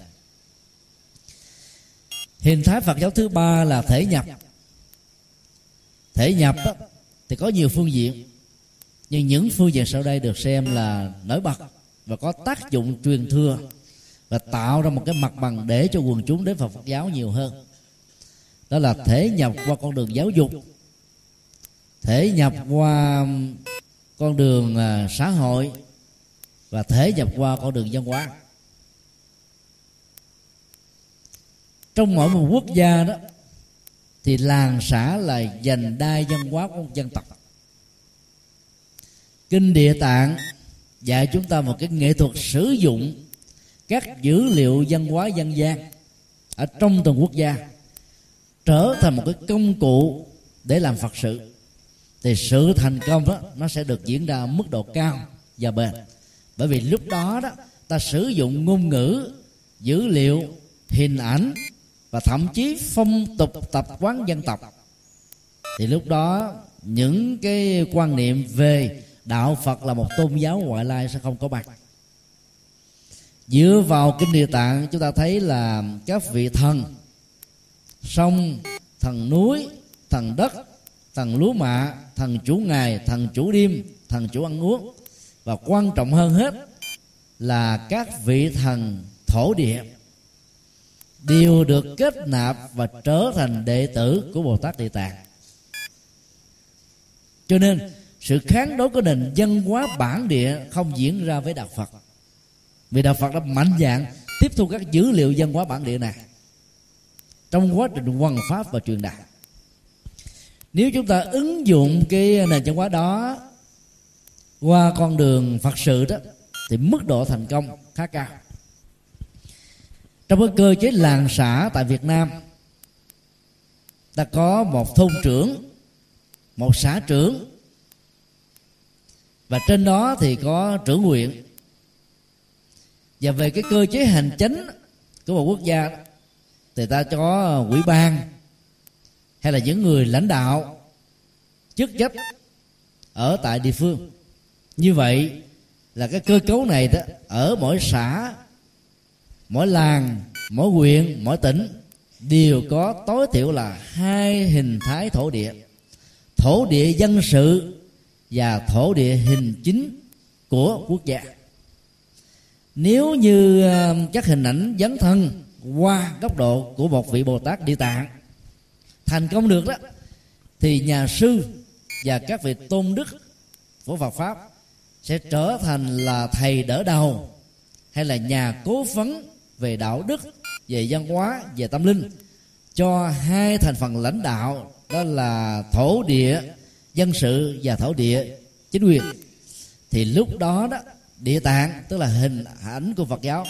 Hình thái phật giáo thứ ba là thể nhập. Thể nhập đó, thì có nhiều phương diện nhưng những phương diện sau đây được xem là nổi bật và có tác dụng truyền thừa và tạo ra một cái mặt bằng để cho quần chúng đến Phật giáo nhiều hơn. Đó là thể nhập qua con đường giáo dục, thể nhập qua con đường à, xã hội và thể nhập qua con đường văn hóa. Trong mỗi một quốc gia đó, thì làng xã là dành đa văn hóa của một dân tộc. Kinh địa tạng dạy chúng ta một cái nghệ thuật sử dụng các dữ liệu văn hóa dân gian ở trong từng quốc gia trở thành một cái công cụ để làm phật sự. Thì sự thành công đó, nó sẽ được diễn ra mức độ cao và bền. Bởi vì lúc đó đó, ta sử dụng ngôn ngữ, dữ liệu, hình ảnh và thậm chí phong tục tập quán dân tộc. Thì lúc đó, những cái quan niệm về đạo phật là một tôn giáo ngoại lai sẽ không có mặt dựa vào kinh địa tạng, chúng ta thấy là các vị thần, sông, thần núi, thần đất, thần lúa mạ, thần chủ ngày, thần chủ đêm, thần chủ ăn uống. Và quan trọng hơn hết là các vị thần thổ địa đều được kết nạp và trở thành đệ tử của bồ tát địa tạng. Cho nên, sự kháng đối của nền văn hóa bản địa không diễn ra với đạo phật vì đạo phật đã mạnh dạng tiếp thu các dữ liệu văn hóa bản địa này trong quá trình hoằng pháp và truyền đạt. Nếu chúng ta ứng dụng cái nền văn hóa đó qua con đường phật sự đó, thì mức độ thành công khá cao. Trong cái cơ chế làng xã tại việt nam, ta có một thôn trưởng, một xã trưởng, và trên đó thì có trưởng huyện và về cái cơ chế hành chính của một quốc gia thì ta có quỹ ban hay là những người lãnh đạo chức trách ở tại địa phương. Như vậy là cái cơ cấu này đó, ở mỗi xã, mỗi làng, mỗi huyện, mỗi tỉnh đều có tối thiểu là hai hình thái thổ địa. Thổ địa dân sự và thổ địa hình chính của quốc gia nếu như ờ, các hình ảnh dấn thân qua góc độ của một vị bồ tát địa tạng thành công được đó, thì nhà sư và các vị tôn đức của Phật pháp sẽ trở thành là thầy đỡ đầu hay là nhà cố vấn về đạo đức, về văn hóa, về tâm linh cho hai thành phần lãnh đạo, đó là thổ địa dân sự và thổ địa chính quyền. Thì lúc đó đó địa tạng, tức là hình ảnh của phật giáo,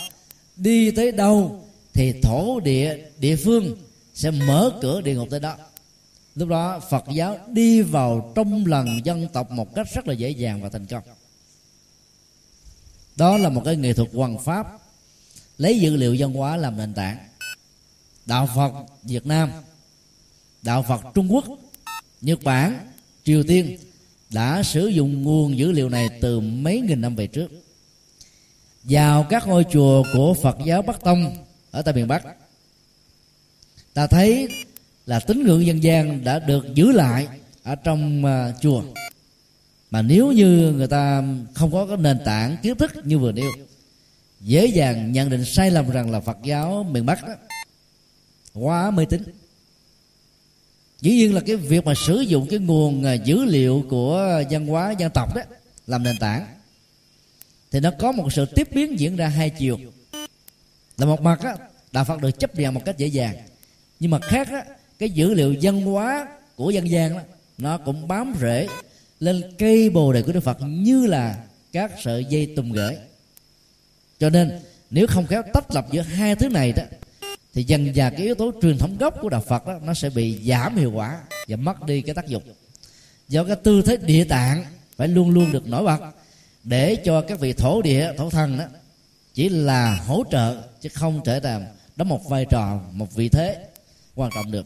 đi tới đâu thì thổ địa địa phương sẽ mở cửa địa ngục tới đó. Lúc đó phật giáo đi vào trong lần dân tộc một cách rất là dễ dàng và thành công. Đó là một cái nghệ thuật hoàn pháp, lấy dữ liệu văn hóa làm nền tảng. Đạo phật việt nam, đạo phật trung quốc, nhật bản, triều tiên đã sử dụng nguồn dữ liệu này từ mấy nghìn năm về trước vào các ngôi chùa của phật giáo bắc tông ở tại miền bắc. Ta thấy là tín ngưỡng dân gian đã được giữ lại ở trong uh, chùa. Mà nếu như người ta không có cái nền tảng kiến thức như vừa nêu dễ dàng nhận định sai lầm rằng là phật giáo miền bắc đó, quá mê tín. Dĩ nhiên là cái việc mà sử dụng cái nguồn à, dữ liệu của à, văn hóa dân tộc đó làm nền tảng thì nó có một sự tiếp biến diễn ra hai chiều. Là một mặt á đạo phật được chấp nhận một cách dễ dàng. Nhưng mà khác á cái dữ liệu văn hóa của dân gian đó, nó cũng bám rễ lên cây bồ đề của đức phật như là các sợi dây tùng gửi. Cho nên nếu không khéo tách lập giữa hai thứ này đó thì dần dà cái yếu tố truyền thống gốc của đạo phật đó nó sẽ bị giảm hiệu quả và mất đi cái tác dụng. Do cái tư thế địa tạng phải luôn luôn được nổi bật để cho các vị thổ địa, thổ thần đó chỉ là hỗ trợ chứ không trở thành đóng một vai trò, một vị thế quan trọng được.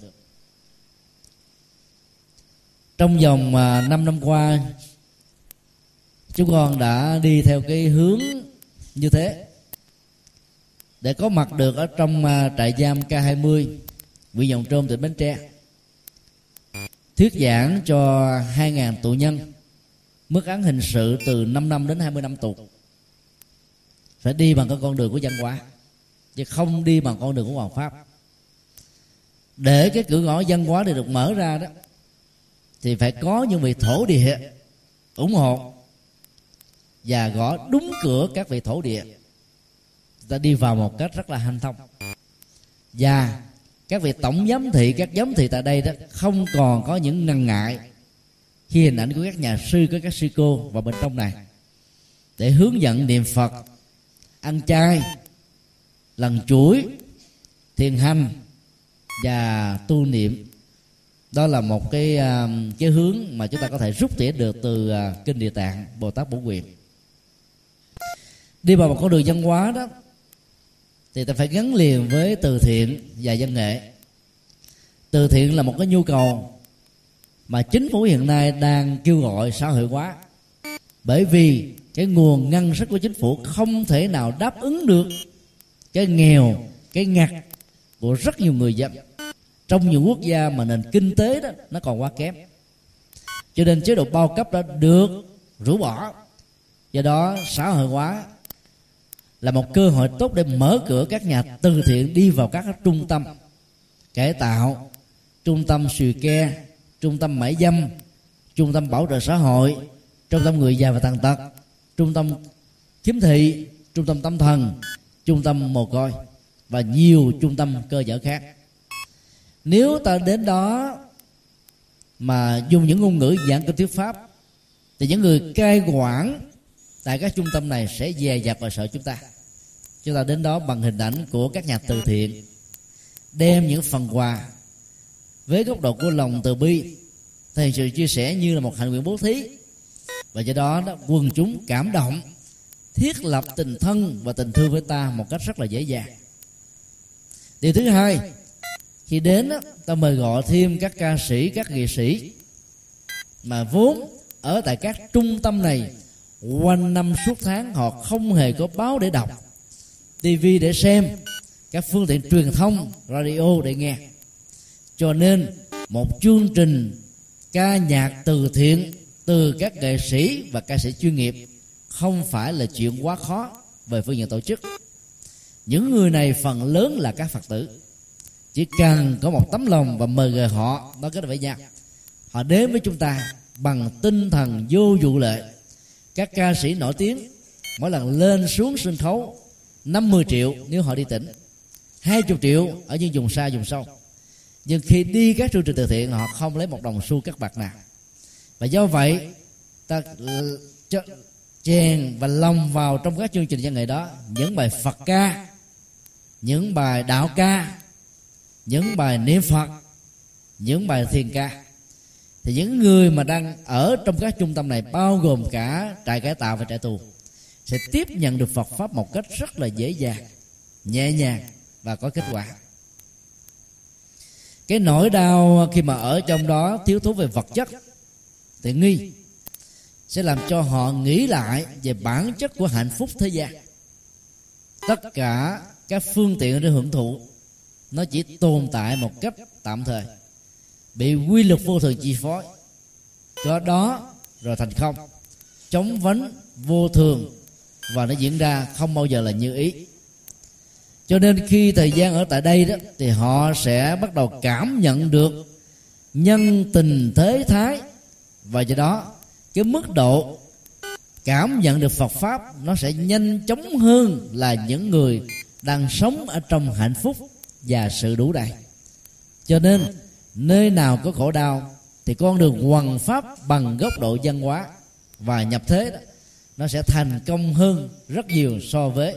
Trong vòng à, 5 năm qua, chúng con đã đi theo cái hướng như thế. Để có mặt được ở trong à, trại giam K20 huyện Dòng Trôm tỉnh Bến Tre. Thuyết giảng cho 2.000 tù nhân mức án hình sự từ 5 năm đến 20 năm tù. Phải đi bằng cái con đường của văn hóa, chứ không đi bằng con đường của hoàng pháp. Để cái cửa ngõ văn hóa này được mở ra đó, thì phải có những vị thổ địa ủng hộ và gõ đúng cửa các vị thổ địa. Ta đi vào một cách rất là hanh thông. Và các vị tổng giám thị, các giám thị tại đây đó, không còn có những ngần ngại khi hình ảnh của các nhà sư, của các sư cô vào bên trong này. Để hướng dẫn niệm phật, ăn chay, lần chuỗi, thiền hành và tu niệm. Đó là một cái à, cái hướng mà chúng ta có thể rút tỉa được từ à, kinh địa tạng, bồ tát bổ quyền đi vào một con đường văn hóa đó, thì ta phải gắn liền với từ thiện và văn nghệ. Từ thiện là một cái nhu cầu mà chính phủ hiện nay đang kêu gọi xã hội hóa. Bởi vì cái nguồn ngân sách của chính phủ không thể nào đáp ứng được cái nghèo, cái ngặt của rất nhiều người dân. Trong nhiều quốc gia mà nền kinh tế đó, nó còn quá kém. Cho nên chế độ bao cấp đã được rũ bỏ. Do đó, xã hội hóa là một cơ hội tốt để mở cửa các nhà từ thiện đi vào các trung tâm cải tạo, trung tâm sùi ke trung tâm mãi dâm, trung tâm bảo trợ xã hội, trung tâm người già và tàn tật, trung tâm khiếm thị, trung tâm tâm thần, trung tâm mồ côi và nhiều trung tâm cơ sở khác. Nếu ta đến đó mà dùng những ngôn ngữ giảng kinh thuyết pháp, thì những người cai quản tại các trung tâm này sẽ dè dặt và sợ chúng ta. Chúng ta đến đó bằng hình ảnh của các nhà từ thiện, đem những phần quà với góc độ của lòng từ bi thì sự chia sẻ như là một hành nguyện bố thí. Và do đó, đó quần chúng cảm động thiết lập tình thân và tình thương với ta một cách rất là dễ dàng. Điều thứ hai khi đến đó, ta mời gọi thêm các ca sĩ các nghệ sĩ. Mà vốn ở tại các trung tâm này quanh năm suốt tháng họ không hề có báo để đọc tv để xem các phương tiện truyền thông radio để nghe cho nên, một chương trình ca nhạc từ thiện từ các nghệ sĩ và ca sĩ chuyên nghiệp không phải là chuyện quá khó về phương diện tổ chức. Những người này phần lớn là các phật tử. Chỉ cần có một tấm lòng và mời gọi họ, đó kết với nhau. Họ đến với chúng ta bằng tinh thần vô dụ lệ. Các ca sĩ nổi tiếng mỗi lần lên xuống sân khấu 50 triệu nếu họ đi tỉnh. 20 triệu ở những vùng xa, vùng sâu nhưng khi đi các chương trình từ thiện, họ không lấy một đồng xu các bạc nào. Và do vậy, ta chèn và lòng vào trong các chương trình văn nghệ đó. Những bài phật ca, những bài đạo ca, những bài niệm phật, những bài thiền ca. Thì những người mà đang ở trong các trung tâm này, bao gồm cả trại cải tạo và trại tù, sẽ tiếp nhận được Phật pháp một cách rất là dễ dàng, nhẹ nhàng và có kết quả cái nỗi đau khi mà ở trong đó thiếu thốn về vật chất tiện nghi sẽ làm cho họ nghĩ lại về bản chất của hạnh phúc thế gian. Tất cả các phương tiện để hưởng thụ, nó chỉ tồn tại một cách tạm thời, bị quy luật vô thường chi phối. Do đó rồi thành không. Chống vấn vô thường, và nó diễn ra không bao giờ là như ý cho nên khi thời gian ở tại đây đó, thì họ sẽ bắt đầu cảm nhận được nhân tình thế thái. Và do đó, cái mức độ cảm nhận được Phật pháp nó sẽ nhanh chóng hơn là những người đang sống ở trong hạnh phúc và sự đủ đầy. Cho nên, nơi nào có khổ đau, thì con đường hoằng pháp bằng góc độ văn hóa. Và nhập thế đó, nó sẽ thành công hơn rất nhiều so với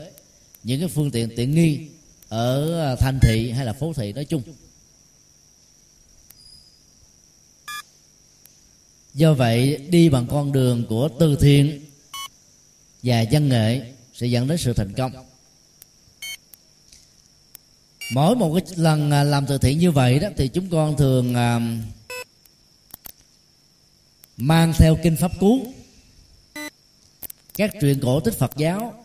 những cái phương tiện tiện nghi ở à, thành thị hay là phố thị nói chung. Do vậy đi bằng con đường của từ thiện và văn nghệ sẽ dẫn đến sự thành công. Mỗi một cái lần à, làm từ thiện như vậy đó thì chúng con thường uh, mang theo kinh pháp cú các truyện cổ tích Phật giáo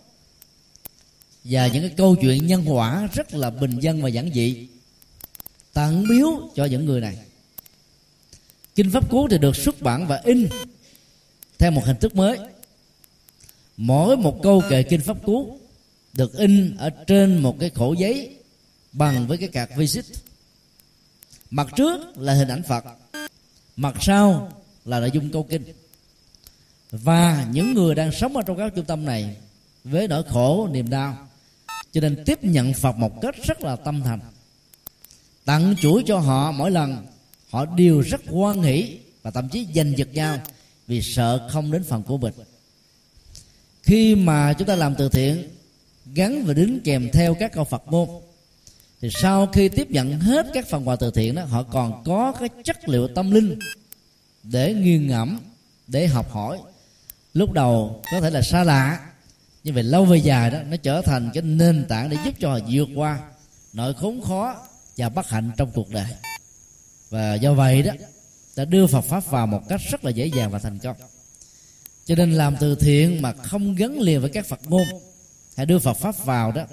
và những cái câu chuyện nhân quả rất là bình dân và giản dị. Tặng biếu cho những người này. Kinh pháp cú thì được xuất bản và in theo một hình thức mới. Mỗi một câu kệ kinh pháp cú được in ở trên một cái khổ giấy bằng với cái card visit. Mặt trước là hình ảnh phật, mặt sau là nội dung câu kinh. Và những người đang sống ở trong các trung tâm này với nỗi khổ, niềm đau cho nên tiếp nhận phật một cách rất là tâm thành. Tặng chuỗi cho họ mỗi lần, họ đều rất hoan hỷ và thậm chí giành giật nhau vì sợ không đến phần của mình. Khi mà chúng ta làm từ thiện, gắn và đính kèm theo các câu phật môn, thì sau khi tiếp nhận hết các phần quà từ thiện đó, họ còn có cái chất liệu tâm linh để nghiêng ngẫm, để học hỏi. Lúc đầu có thể là xa lạ như vậy lâu về dài đó, nó trở thành cái nền tảng để giúp cho họ vượt qua nỗi khốn khó và bất hạnh trong cuộc đời. Và do vậy đó đã đưa Phật pháp vào một cách rất là dễ dàng và thành công. Cho nên làm từ thiện mà không gắn liền với các Phật ngôn hãy đưa Phật pháp vào đó.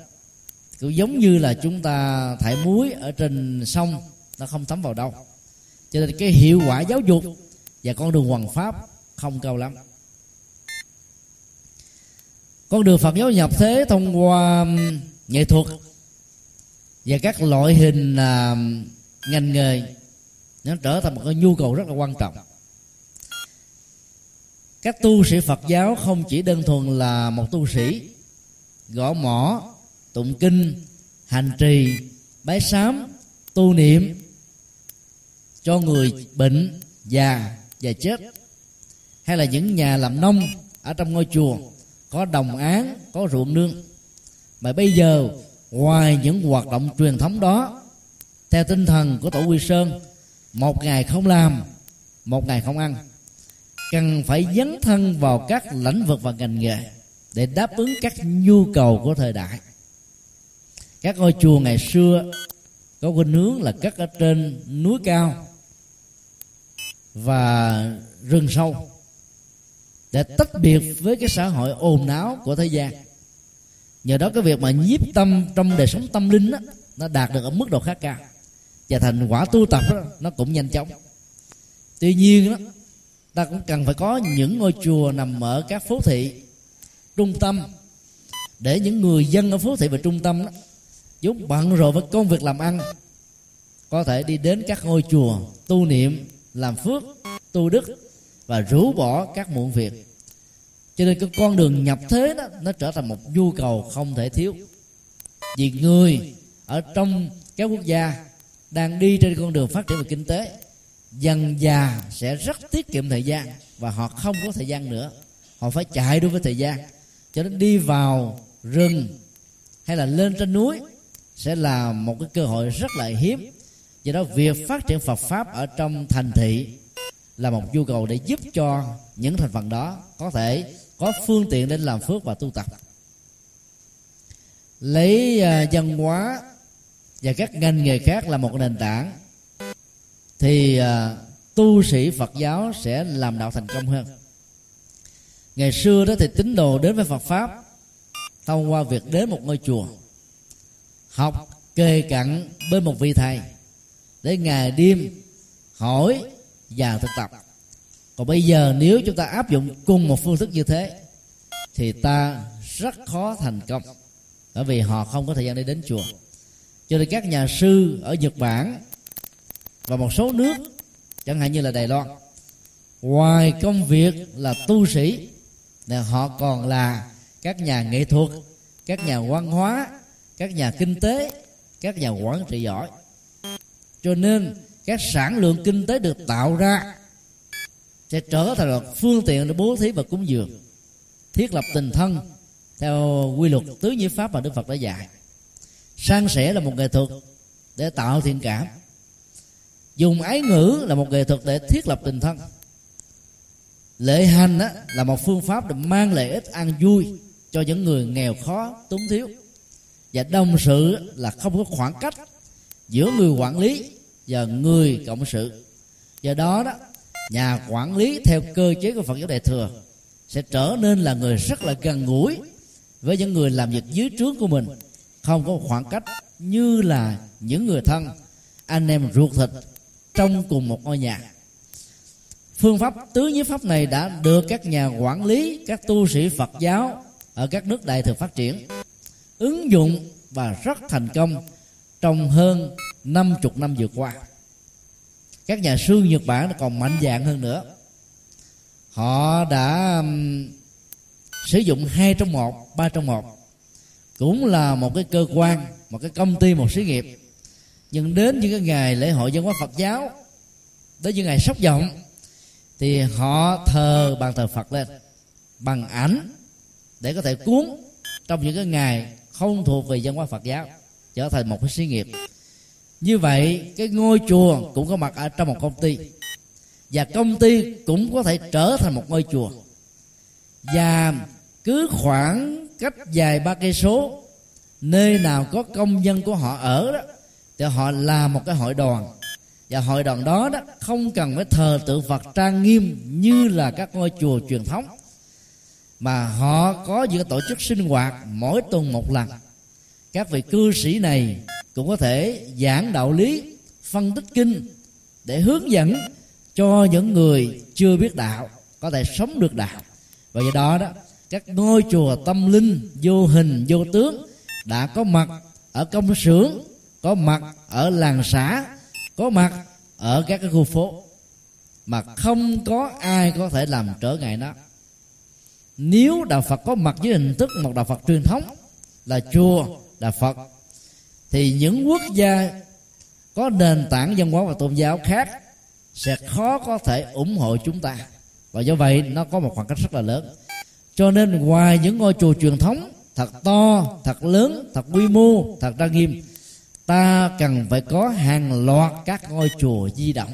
Cũng giống như là chúng ta thải muối ở trên sông, nó không thấm vào đâu. Cho nên cái hiệu quả giáo dục và con đường hoàng pháp không cao lắm con đường Phật giáo nhập thế thông qua nghệ thuật và các loại hình à, ngành nghề nó trở thành một cái nhu cầu rất là quan trọng. Các tu sĩ Phật giáo không chỉ đơn thuần là một tu sĩ gõ mỏ tụng kinh hành trì bái sám tu niệm cho người bệnh già và chết hay là những nhà làm nông ở trong ngôi chùa có đồng án có ruộng nương. Mà bây giờ, ngoài những hoạt động truyền thống đó, theo tinh thần của tổ quy sơn, một ngày không làm, một ngày không ăn, cần phải dấn thân vào các lĩnh vực và ngành nghề để đáp ứng các nhu cầu của thời đại. Các ngôi chùa ngày xưa có khuynh hướng là cất ở trên núi cao và rừng sâu để tách biệt với cái xã hội ồn ào của thế gian. Nhờ đó cái việc mà nhiếp tâm trong đời sống tâm linh đó, nó đạt được ở mức độ khá cao. Và thành quả tu tập đó, nó cũng nhanh chóng. Tuy nhiên đó, ta cũng cần phải có những ngôi chùa nằm ở các phố thị trung tâm. Để những người dân ở phố thị và trung tâm đó, vốn bận rộn với công việc làm ăn có thể đi đến các ngôi chùa tu niệm làm phước tu đức và rũ bỏ các muộn việc. Cho nên cái con đường nhập thế đó, nó trở thành một nhu cầu không thể thiếu. Vì người ở trong các quốc gia đang đi trên con đường phát triển về kinh tế, dần già sẽ rất tiết kiệm thời gian và họ không có thời gian nữa. Họ phải chạy đua với thời gian. Cho nên đi vào rừng hay là lên trên núi sẽ là một cái cơ hội rất là hiếm. Do đó việc phát triển Phật pháp ở trong thành thị là một nhu cầu để giúp cho những thành phần đó có thể có phương tiện để làm phước và tu tập. Lấy uh, văn hóa và các ngành nghề khác là một nền tảng thì uh, tu sĩ Phật giáo sẽ làm đạo thành công hơn. Ngày xưa đó thì tín đồ đến với Phật pháp thông qua việc đến một ngôi chùa học kề cận bên một vị thầy để ngày đêm hỏi và thực tập. Còn bây giờ nếu chúng ta áp dụng cùng một phương thức như thế, thì ta rất khó thành công, bởi vì họ không có thời gian để đến chùa. Cho nên các nhà sư ở nhật bản và một số nước, chẳng hạn như là đài loan, ngoài công việc là tu sĩ thì họ còn là các nhà nghệ thuật, các nhà văn hóa, các nhà kinh tế, các nhà quản trị giỏi. Cho nên các sản lượng kinh tế được tạo ra sẽ trở thành một phương tiện để bố thí và cúng dường thiết lập tình thân theo quy luật tứ nhiếp pháp mà đức phật đã dạy. San sẻ là một nghệ thuật để tạo thiện cảm. Dùng ái ngữ là một nghệ thuật để thiết lập tình thân. Lễ hành á, là một phương pháp để mang lợi ích an vui cho những người nghèo khó túng thiếu. Và đồng sự là không có khoảng cách giữa người quản lý và người cộng sự. Do đó đó, nhà quản lý theo cơ chế của phật giáo đại thừa sẽ trở nên là người rất là gần gũi với những người làm việc dưới trướng của mình. Không có khoảng cách như là những người thân, anh em ruột thịt trong cùng một ngôi nhà. Phương pháp, tứ nhiếp pháp này đã được các nhà quản lý, các tu sĩ phật giáo ở các nước đại thừa phát triển, ứng dụng và rất thành công trong hơn 50 năm vừa qua. Các nhà sư Nhật Bản còn mạnh dạng hơn nữa. Họ đã um, sử dụng hai trong một ba trong một. Cũng là một cái cơ quan một cái công ty một xí nghiệp. Nhưng đến những cái ngày lễ hội dân hóa Phật giáo đến những ngày sóc vọng thì họ thờ bàn thờ Phật lên bằng ảnh để có thể cuốn trong những cái ngày không thuộc về dân hóa Phật giáo trở thành một cái xí nghiệp như vậy, cái ngôi chùa cũng có mặt ở trong một công ty. Và công ty cũng có thể trở thành một ngôi chùa. Và cứ khoảng cách dài ba cây số, nơi nào có công dân của họ ở đó, thì họ làm một cái hội đoàn. Và hội đoàn đó đó không cần phải thờ tự Phật trang nghiêm như là các ngôi chùa truyền thống, mà họ có những tổ chức sinh hoạt mỗi tuần một lần. Các vị cư sĩ này cũng có thể giảng đạo lý, phân tích kinh để hướng dẫn cho những người chưa biết đạo, có thể sống được đạo. Và do đó đó, các ngôi chùa tâm linh, vô hình, vô tướng đã có mặt ở công xưởng, có mặt ở làng xã, có mặt ở các cái khu phố, mà không có ai có thể làm trở ngại nó. Nếu đạo phật có mặt với hình thức một đạo phật truyền thống, là chùa đạo phật thì những quốc gia có nền tảng văn hóa và tôn giáo khác sẽ khó có thể ủng hộ chúng ta. Và do vậy, nó có một khoảng cách rất là lớn. Cho nên ngoài những ngôi chùa truyền thống thật to, thật lớn, thật quy mô, thật trang nghiêm, ta cần phải có hàng loạt các ngôi chùa di động.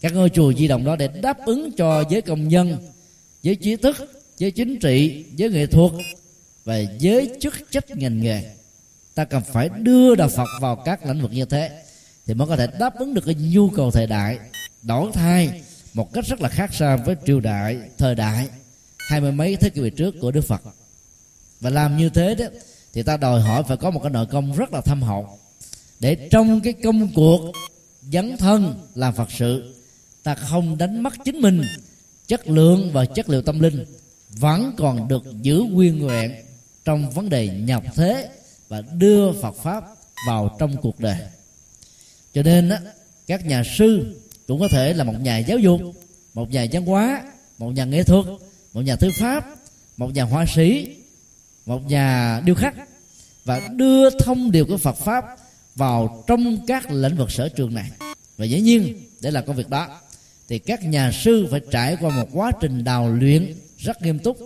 Các ngôi chùa di động đó để đáp ứng cho giới công nhân, giới trí thức, giới chính trị, giới nghệ thuật và giới chức trách ngành nghề ta cần phải đưa đạo phật vào các lĩnh vực như thế thì mới có thể đáp ứng được cái nhu cầu thời đại. Đổi thay, một cách rất là khác xa với triều đại, thời đại, hai mươi mấy thế kỷ về trước của đức phật. Và làm như thế đó, thì ta đòi hỏi phải có một cái nội công rất là thâm hậu. Để trong cái công cuộc dấn thân làm phật sự, ta không đánh mất chính mình, chất lượng và chất liệu tâm linh vẫn còn được giữ nguyên nguyện trong vấn đề nhập thế và đưa Phật pháp vào trong cuộc đời. Cho nên á, các nhà sư cũng có thể là một nhà giáo dục một nhà văn hóa một nhà nghệ thuật một nhà thư pháp một nhà họa sĩ một nhà điêu khắc và đưa thông điệp của Phật pháp vào trong các lĩnh vực sở trường này. Và dĩ nhiên để làm công việc đó thì các nhà sư phải trải qua một quá trình đào luyện rất nghiêm túc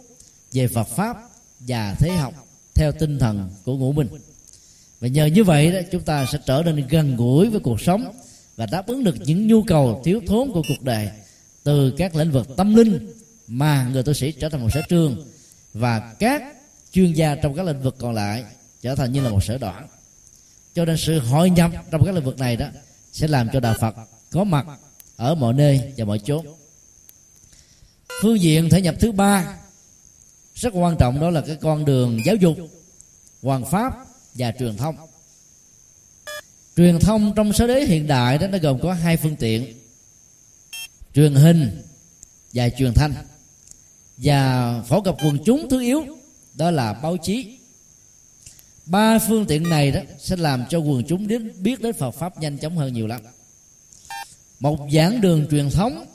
về Phật pháp và thế học theo tinh thần của ngũ minh. Và nhờ như vậy đó, chúng ta sẽ trở nên gần gũi với cuộc sống và đáp ứng được những nhu cầu thiếu thốn của cuộc đời từ các lĩnh vực tâm linh mà người tu sĩ trở thành một sở trường và các chuyên gia trong các lĩnh vực còn lại trở thành như là một sở đoạn cho nên sự hội nhập trong các lĩnh vực này đó sẽ làm cho đạo phật có mặt ở mọi nơi và mọi chốn. Phương diện thể nhập thứ ba rất quan trọng đó là cái con đường giáo dục, hoàng pháp và truyền thông. Truyền thông trong số đế hiện đại đó, nó gồm có hai phương tiện, truyền hình và truyền thanh. Và phổ cập quần chúng thứ yếu đó là báo chí. Ba phương tiện này đó sẽ làm cho quần chúng đến biết đến Phật pháp nhanh chóng hơn nhiều lắm. Một giảng đường truyền thống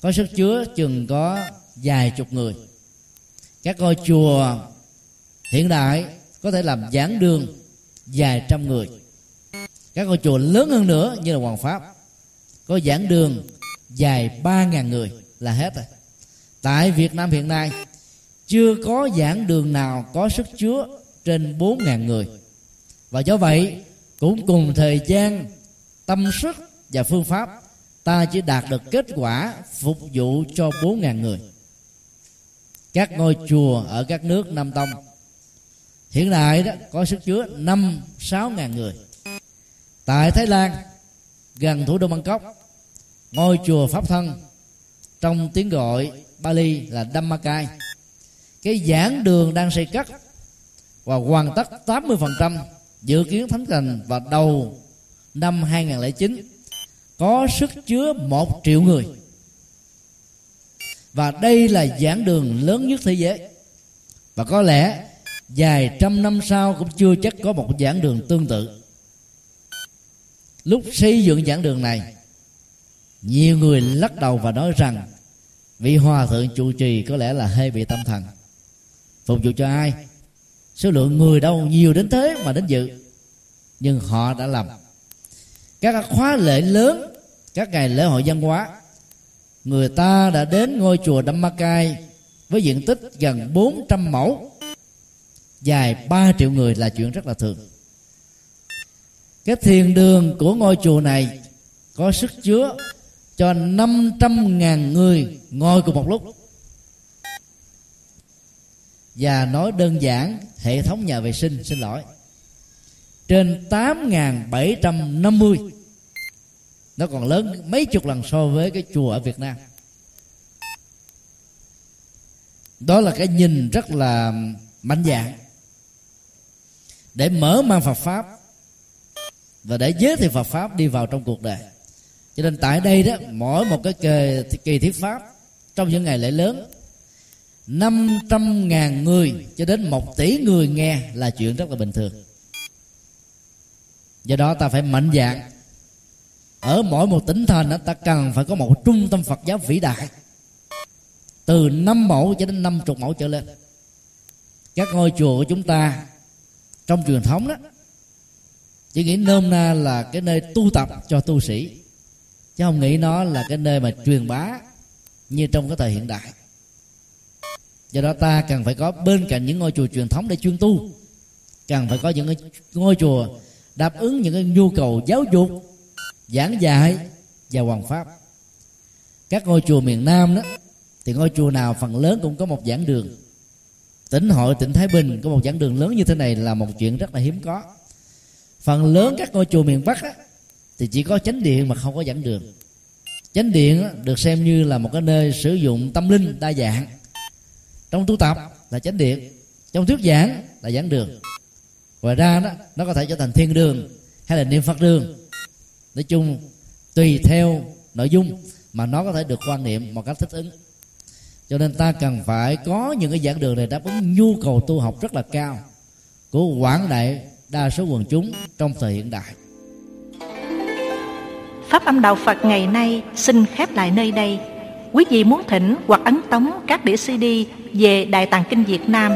có sức chứa chừng có vài chục người các ngôi chùa hiện đại có thể làm giảng đường vài trăm người. Các ngôi chùa lớn hơn nữa như là hoàng pháp có giảng đường dài ba ngàn người là hết rồi. Tại việt nam hiện nay, chưa có giảng đường nào có sức chứa trên bốn ngàn người. Và do vậy, cũng cùng thời gian, tâm sức và phương pháp, ta chỉ đạt được kết quả phục vụ cho bốn ngàn người các ngôi chùa ở các nước nam tông. Hiện đại đó, có sức chứa năm, sáu ngàn người. Tại thái lan, gần thủ đô bangkok, ngôi chùa pháp thân trong tiếng gọi bali là dhammakai. Cái giảng đường đang xây cất và hoàn tất 80% dự kiến thánh thành vào đầu năm 2009 có sức chứa một triệu người và đây là giảng đường lớn nhất thế giới. Và có lẽ vài trăm năm sau cũng chưa chắc có một giảng đường tương tự. Lúc xây dựng giảng đường này, nhiều người lắc đầu và nói rằng, vị hòa thượng trụ trì có lẽ là hơi bị tâm thần. Phục vụ cho ai? Số lượng người đâu nhiều đến thế mà đến dự. Nhưng họ đã làm. Các khóa lễ lớn, các ngày lễ hội văn hóa người ta đã đến ngôi chùa Dhammakai với diện tích gần 400 mẫu. Dài 3 triệu người là chuyện rất là thường. Cái thiền đường của ngôi chùa này có sức chứa cho 500.000 người ngồi cùng một lúc. Và nói đơn giản, hệ thống nhà vệ sinh, xin lỗi, trên 8.750 nó còn lớn mấy chục lần so với cái chùa ở Việt Nam. Đó là cái nhìn rất là mạnh dạng. Để mở mang Phật pháp và để giới thiệu Phật pháp đi vào trong cuộc đời. Cho nên tại đây đó mỗi một cái kỳ, kỳ thuyết pháp trong những ngày lễ lớn 500 ngàn người cho đến một tỷ người nghe là chuyện rất là bình thường. Do đó ta phải mạnh dạng ở mỗi một tỉnh thành ta cần phải có một trung tâm Phật giáo vĩ đại. Từ năm mẫu cho đến 50 mẫu trở lên. Các ngôi chùa của chúng ta trong truyền thống đó, chỉ nghĩ nôm na là cái nơi tu tập cho tu sĩ, chứ không nghĩ nó là cái nơi mà truyền bá như trong cái thời hiện đại. Do đó ta cần phải có bên cạnh những ngôi chùa truyền thống để chuyên tu, cần phải có những ngôi chùa đáp ứng những cái nhu cầu giáo dục giảng dạy và hoàng pháp. Các ngôi chùa miền nam đó thì ngôi chùa nào phần lớn cũng có một giảng đường. Tỉnh hội tỉnh thái bình có một giảng đường lớn như thế này là một chuyện rất là hiếm có. Phần lớn các ngôi chùa miền bắc á, thì chỉ có chánh điện mà không có giảng đường. Chánh điện á, được xem như là một cái nơi sử dụng tâm linh đa dạng. Trong tu tập là chánh điện trong thuyết giảng là giảng đường. Ngoài ra đó nó có thể trở thành thiên đường hay là niệm phật đường nói chung tùy theo nội dung mà nó có thể được quan niệm một cách thích ứng cho nên ta cần phải có những cái giảng đường này đáp ứng nhu cầu tu học rất là cao của quảng đại đa số quần chúng trong thời hiện đại Pháp âm đạo Phật ngày nay xin khép lại nơi đây. Quý vị muốn thỉnh hoặc ấn tống các đĩa CD về Đại Tạng Kinh Việt Nam,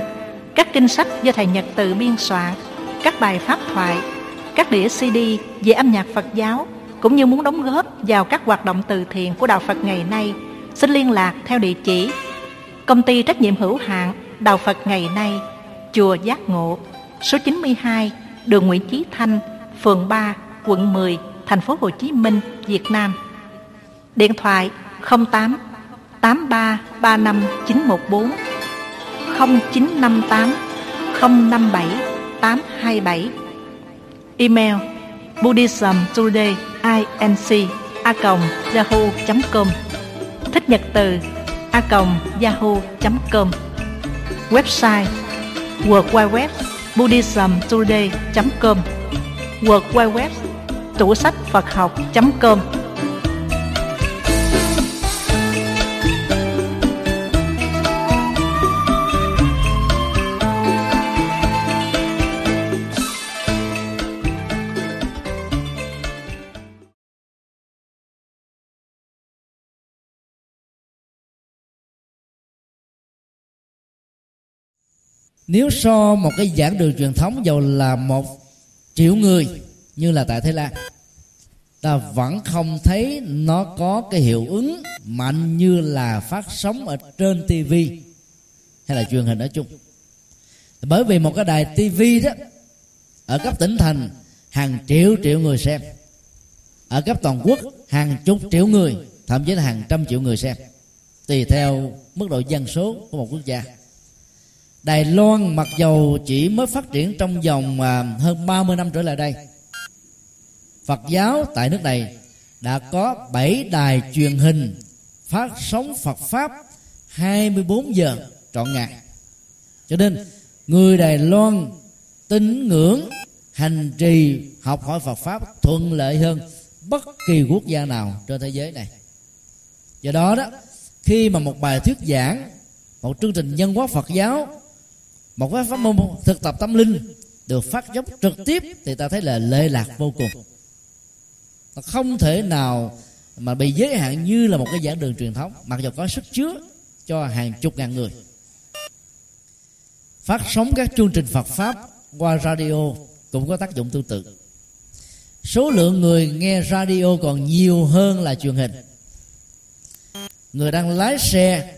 các kinh sách do Thầy Nhật từ biên soạn, các bài pháp thoại, các đĩa CD về âm nhạc Phật giáo, cũng như muốn đóng góp vào các hoạt động từ thiện của Đạo Phật ngày nay, xin liên lạc theo địa chỉ Công ty trách nhiệm hữu hạn Đạo Phật ngày nay, Chùa Giác Ngộ, số 92, đường Nguyễn Chí Thanh, phường 3, quận 10, thành phố Hồ Chí Minh, Việt Nam. Điện thoại 08 83 35 914 0958 057 827 Email Buddhism Today inc a yahoo.com Thích nhật từ, a yahoo.com Website, World Wide Web buddhismtoday.com World Wide Web tủ sách Phật học.com nếu so một cái giảng đường truyền thống dầu là một triệu người như là tại thái lan, ta vẫn không thấy nó có cái hiệu ứng mạnh như là phát sóng ở trên TV hay là truyền hình nói chung. Bởi vì một cái đài TV đó, ở cấp tỉnh thành, hàng triệu triệu người xem. Ở cấp toàn quốc, hàng chục triệu người, thậm chí là hàng trăm triệu người xem. Tùy theo mức độ dân số của một quốc gia. Đài Loan mặc dầu chỉ mới phát triển trong vòng à, hơn 30 năm trở lại đây. Phật giáo tại nước này đã có 7 đài truyền hình phát sóng Phật Pháp 24 giờ trọn ngày. Cho nên, người Đài Loan tín ngưỡng, hành trì, học hỏi Phật Pháp thuận lợi hơn bất kỳ quốc gia nào trên thế giới này. Do đó đó, khi mà một bài thuyết giảng, một chương trình nhân hóa Phật giáo một cái pháp môn thực tập tâm linh được phát dốc trực tiếp thì ta thấy là lệ lạc vô cùng. Nó không thể nào mà bị giới hạn như là một cái giảng đường truyền thống, mặc dù có sức chứa cho hàng chục ngàn người. Phát sóng các chương trình Phật pháp qua radio cũng có tác dụng tương tự. Số lượng người nghe radio còn nhiều hơn là truyền hình. Người đang lái xe,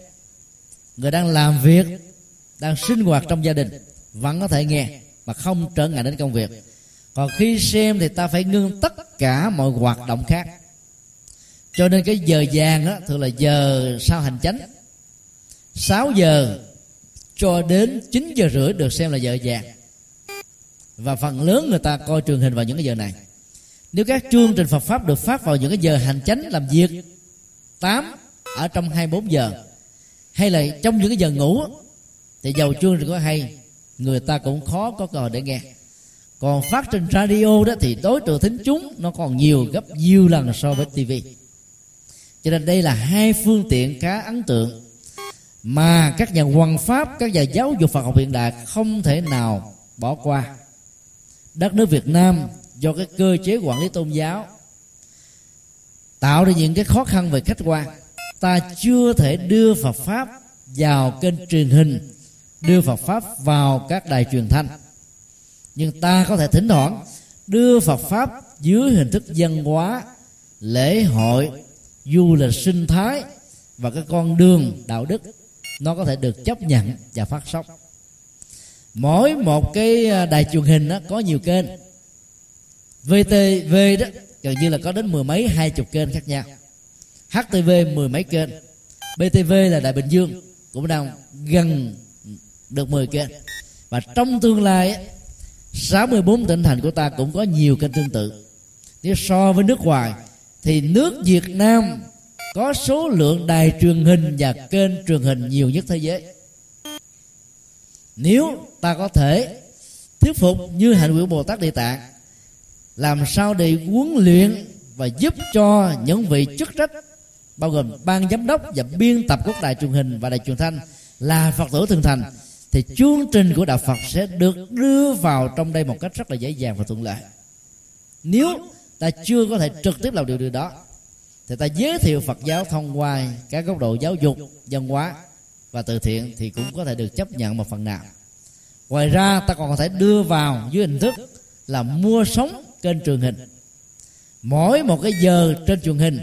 người đang làm việc đang sinh hoạt trong gia đình, vẫn có thể nghe mà không trở ngại đến công việc. Còn khi xem thì ta phải ngưng tất cả mọi hoạt động khác. Cho nên cái giờ vàng đó thường là giờ sau hành chánh. 6 giờ cho đến 9 giờ rưỡi được xem là giờ vàng. Và phần lớn người ta coi truyền hình vào những cái giờ này. Nếu các chương trình Phật pháp được phát vào những cái giờ hành chánh làm việc 8 ở trong 24 giờ, hay là trong những cái giờ ngủ thì giàu chuông thì có hay, người ta cũng khó có cơ hội để nghe. Còn phát trên radio đó thì đối tượng thính chúng nó còn nhiều gấp nhiều lần so với TV cho nên đây là hai phương tiện khá ấn tượng mà các nhà hoàng pháp, các nhà giáo dục Phật học hiện đại không thể nào bỏ qua. Đất nước Việt Nam do cái cơ chế quản lý tôn giáo tạo ra những cái khó khăn về khách quan, ta chưa thể đưa Phật pháp vào kênh truyền hình đưa Phật pháp vào các đài truyền thanh. Nhưng ta có thể thỉnh thoảng đưa Phật pháp dưới hình thức dân hóa, lễ hội, du lịch sinh thái và cái con đường đạo đức, nó có thể được chấp nhận và phát sóng. Mỗi một cái à, đài truyền hình đó có nhiều kênh. VTV đó, gần như là có đến mười mấy, hai chục kênh khác nhau. HTV mười mấy kênh. BTV là Đại Bình Dương, cũng đang gần được 10 kênh và trong tương lai 64 tỉnh thành của ta cũng có nhiều kênh tương tự. Nếu so với nước ngoài, thì nước Việt Nam có số lượng đài truyền hình và kênh truyền hình nhiều nhất thế giới. Nếu ta có thể thuyết phục như hạnh nguyện bồ tát địa tạng, làm sao để huấn luyện và giúp cho những vị chức trách, bao gồm ban giám đốc và biên tập các đài truyền hình và đài truyền thanh là phật tử thường thành thì chương trình của đạo phật sẽ được đưa vào trong đây một cách rất là dễ dàng và thuận lợi. Nếu ta chưa có thể trực tiếp làm điều điều đó, thì ta giới thiệu phật giáo thông qua các góc độ giáo dục, văn hóa và từ thiện thì cũng có thể được chấp nhận một phần nào. Ngoài ra, ta còn có thể đưa vào dưới hình thức là mua sống kênh truyền hình. Mỗi một cái giờ trên truyền hình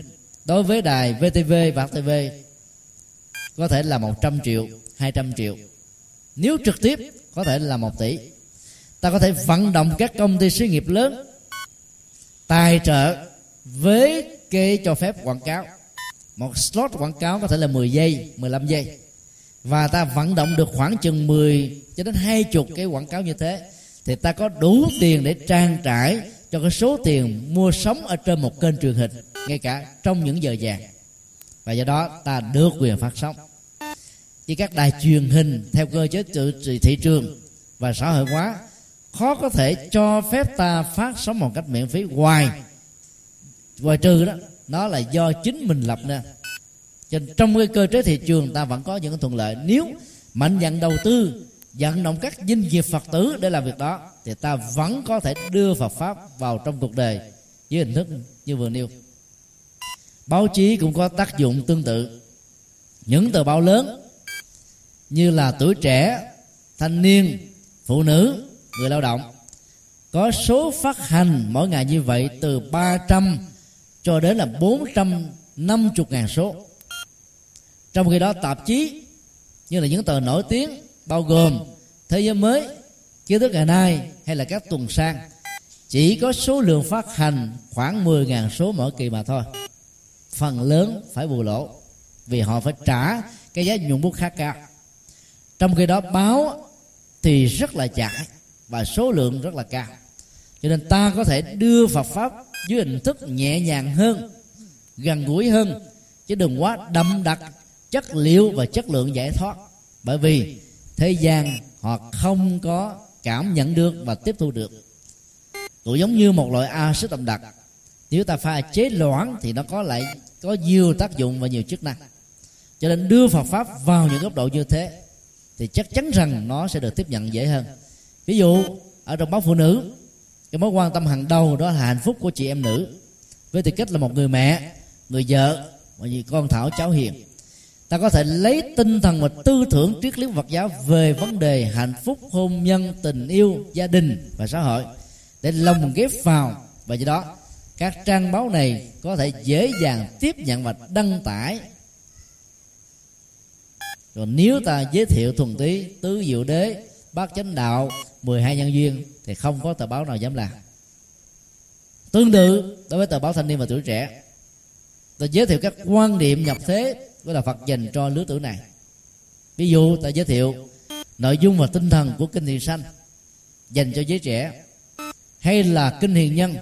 đối với đài VTV và TV có thể là 100 triệu 200 triệu nếu trực tiếp, có thể là một tỷ. Ta có thể vận động các công ty xí nghiệp lớn, tài trợ với cái cho phép quảng cáo. Một slot quảng cáo có thể là 10 giây 15 giây. Và ta vận động được khoảng chừng 10 cho đến 20 cái quảng cáo như thế, thì ta có đủ tiền để trang trải cho cái số tiền mua sắm ở trên một kênh truyền hình, ngay cả trong những giờ vàng. Và do đó, ta được quyền phát sóng chỉ các đài truyền hình theo cơ chế tự thị trường và xã hội hóa, khó có thể cho phép ta phát sóng một cách miễn phí. Ngoài ngoài trừ đó, nó là do chính mình lập nên cho trong cái cơ chế thị trường, ta vẫn có những thuận lợi. Nếu mạnh dạn đầu tư, vận động các doanh nghiệp phật tử để làm việc đó, thì ta vẫn có thể đưa Phật pháp vào trong cuộc đời với hình thức như vừa nêu. Báo chí cũng có tác dụng tương tự. Những tờ báo lớn như là tuổi trẻ, thanh niên, phụ nữ, người lao động. Có số phát hành mỗi ngày như vậy từ 300 cho đến là 450 ngàn số. Trong khi đó, tạp chí như là những tờ nổi tiếng bao gồm thế giới mới kiến thức ngày nay hay là các tuần sang, chỉ có số lượng phát hành khoảng 10.000 số mỗi kỳ mà thôi. Phần lớn phải bù lỗ vì họ phải trả cái giá nhuận bút khá cao trong khi đó, báo thì rất là chặt và số lượng rất là cao. Cho nên ta có thể đưa Phật pháp dưới hình thức nhẹ nhàng hơn, gần gũi hơn, chứ đừng quá đậm đặc chất liệu và chất lượng giải thoát. Bởi vì thế gian họ không có cảm nhận được và tiếp thu được. Cũng giống như một loại axit đậm đặc. Nếu ta pha chế loãng thì nó có lại có nhiều tác dụng và nhiều chức năng. Cho nên đưa Phật pháp vào những góc độ như thế thì chắc chắn rằng nó sẽ được tiếp nhận dễ hơn. Ví dụ, ở trong báo phụ nữ, cái mối quan tâm hàng đầu đó là hạnh phúc của chị em nữ. Với tư cách là một người mẹ, người vợ và người con thảo, cháu hiền, ta có thể lấy tinh thần và tư tưởng triết lý Phật giáo về vấn đề hạnh phúc, hôn nhân, tình yêu, gia đình và xã hội để lồng ghép vào. Và do đó, các trang báo này có thể dễ dàng tiếp nhận và đăng tải rồi nếu ta giới thiệu thuần túy tứ diệu đế, bát chánh đạo 12 nhân duyên, thì không có tờ báo nào dám làm. Tương tự đối với tờ báo thanh niên và tuổi trẻ, ta giới thiệu các quan điểm nhập thế của là Phật dành cho lứa tuổi này. Ví dụ, ta giới thiệu nội dung và tinh thần của kinh thiền sanh dành cho giới trẻ, hay là kinh hiền nhân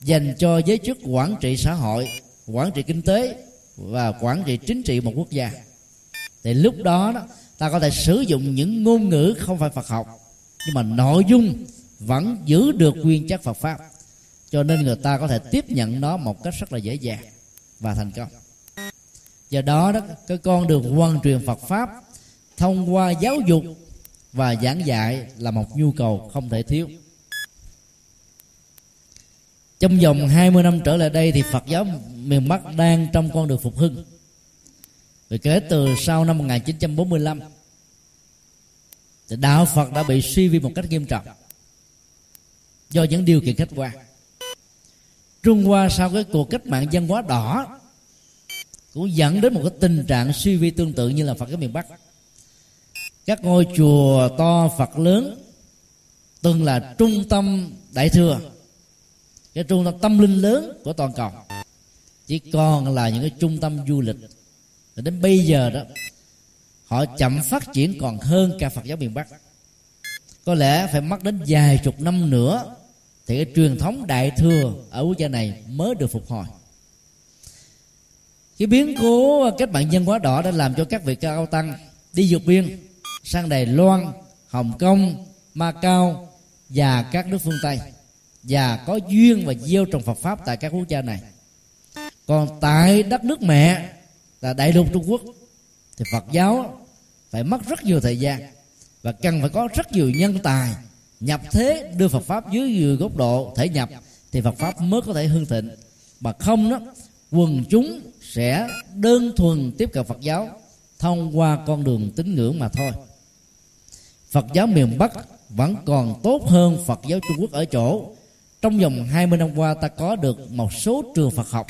dành cho giới chức quản trị xã hội, quản trị kinh tế và quản trị chính trị một quốc gia thì lúc đó, đó ta có thể sử dụng những ngôn ngữ không phải Phật học nhưng mà nội dung vẫn giữ được nguyên chất Phật pháp. Cho nên người ta có thể tiếp nhận nó một cách rất là dễ dàng và thành công. Do đó đó cái con đường hoàn truyền Phật pháp thông qua giáo dục và giảng dạy là một nhu cầu không thể thiếu. Trong vòng 20 năm trở lại đây thì Phật giáo miền Bắc đang trong con đường phục hưng. Vì kể từ sau năm 1945 thì đạo Phật đã bị suy vi một cách nghiêm trọng do những điều kiện khách quan. Trung Hoa sau cái cuộc cách mạng văn hóa đỏ cũng dẫn đến một cái tình trạng suy vi tương tự như là Phật ở miền Bắc. Các ngôi chùa to Phật lớn, từng là trung tâm đại thừa, cái trung tâm tâm linh lớn của toàn cầu, chỉ còn là những cái trung tâm du lịch và đến bây giờ đó, họ chậm phát triển còn hơn cả Phật giáo miền Bắc. Có lẽ phải mất đến vài chục năm nữa thì cái truyền thống đại thừa ở quốc gia này mới được phục hồi. Cái biến cố cách mạng nhân hóa đỏ đã làm cho các vị cao tăng đi vượt biên, sang đài loan, hồng kông, macau và các nước phương tây, và có duyên và gieo trồng phật pháp tại các quốc gia này. Còn tại đất nước mẹ là đại lục trung quốc. Thì phật giáo phải mất rất nhiều thời gian và cần phải có rất nhiều nhân tài nhập thế đưa Phật pháp dưới nhiều góc độ thể nhập thì Phật pháp mới có thể hương thịnh. Mà không đó, quần chúng sẽ đơn thuần tiếp cận Phật giáo thông qua con đường tín ngưỡng mà thôi. Phật giáo miền Bắc vẫn còn tốt hơn Phật giáo Trung Quốc ở chỗ trong vòng 20 năm qua ta có được một số trường Phật học,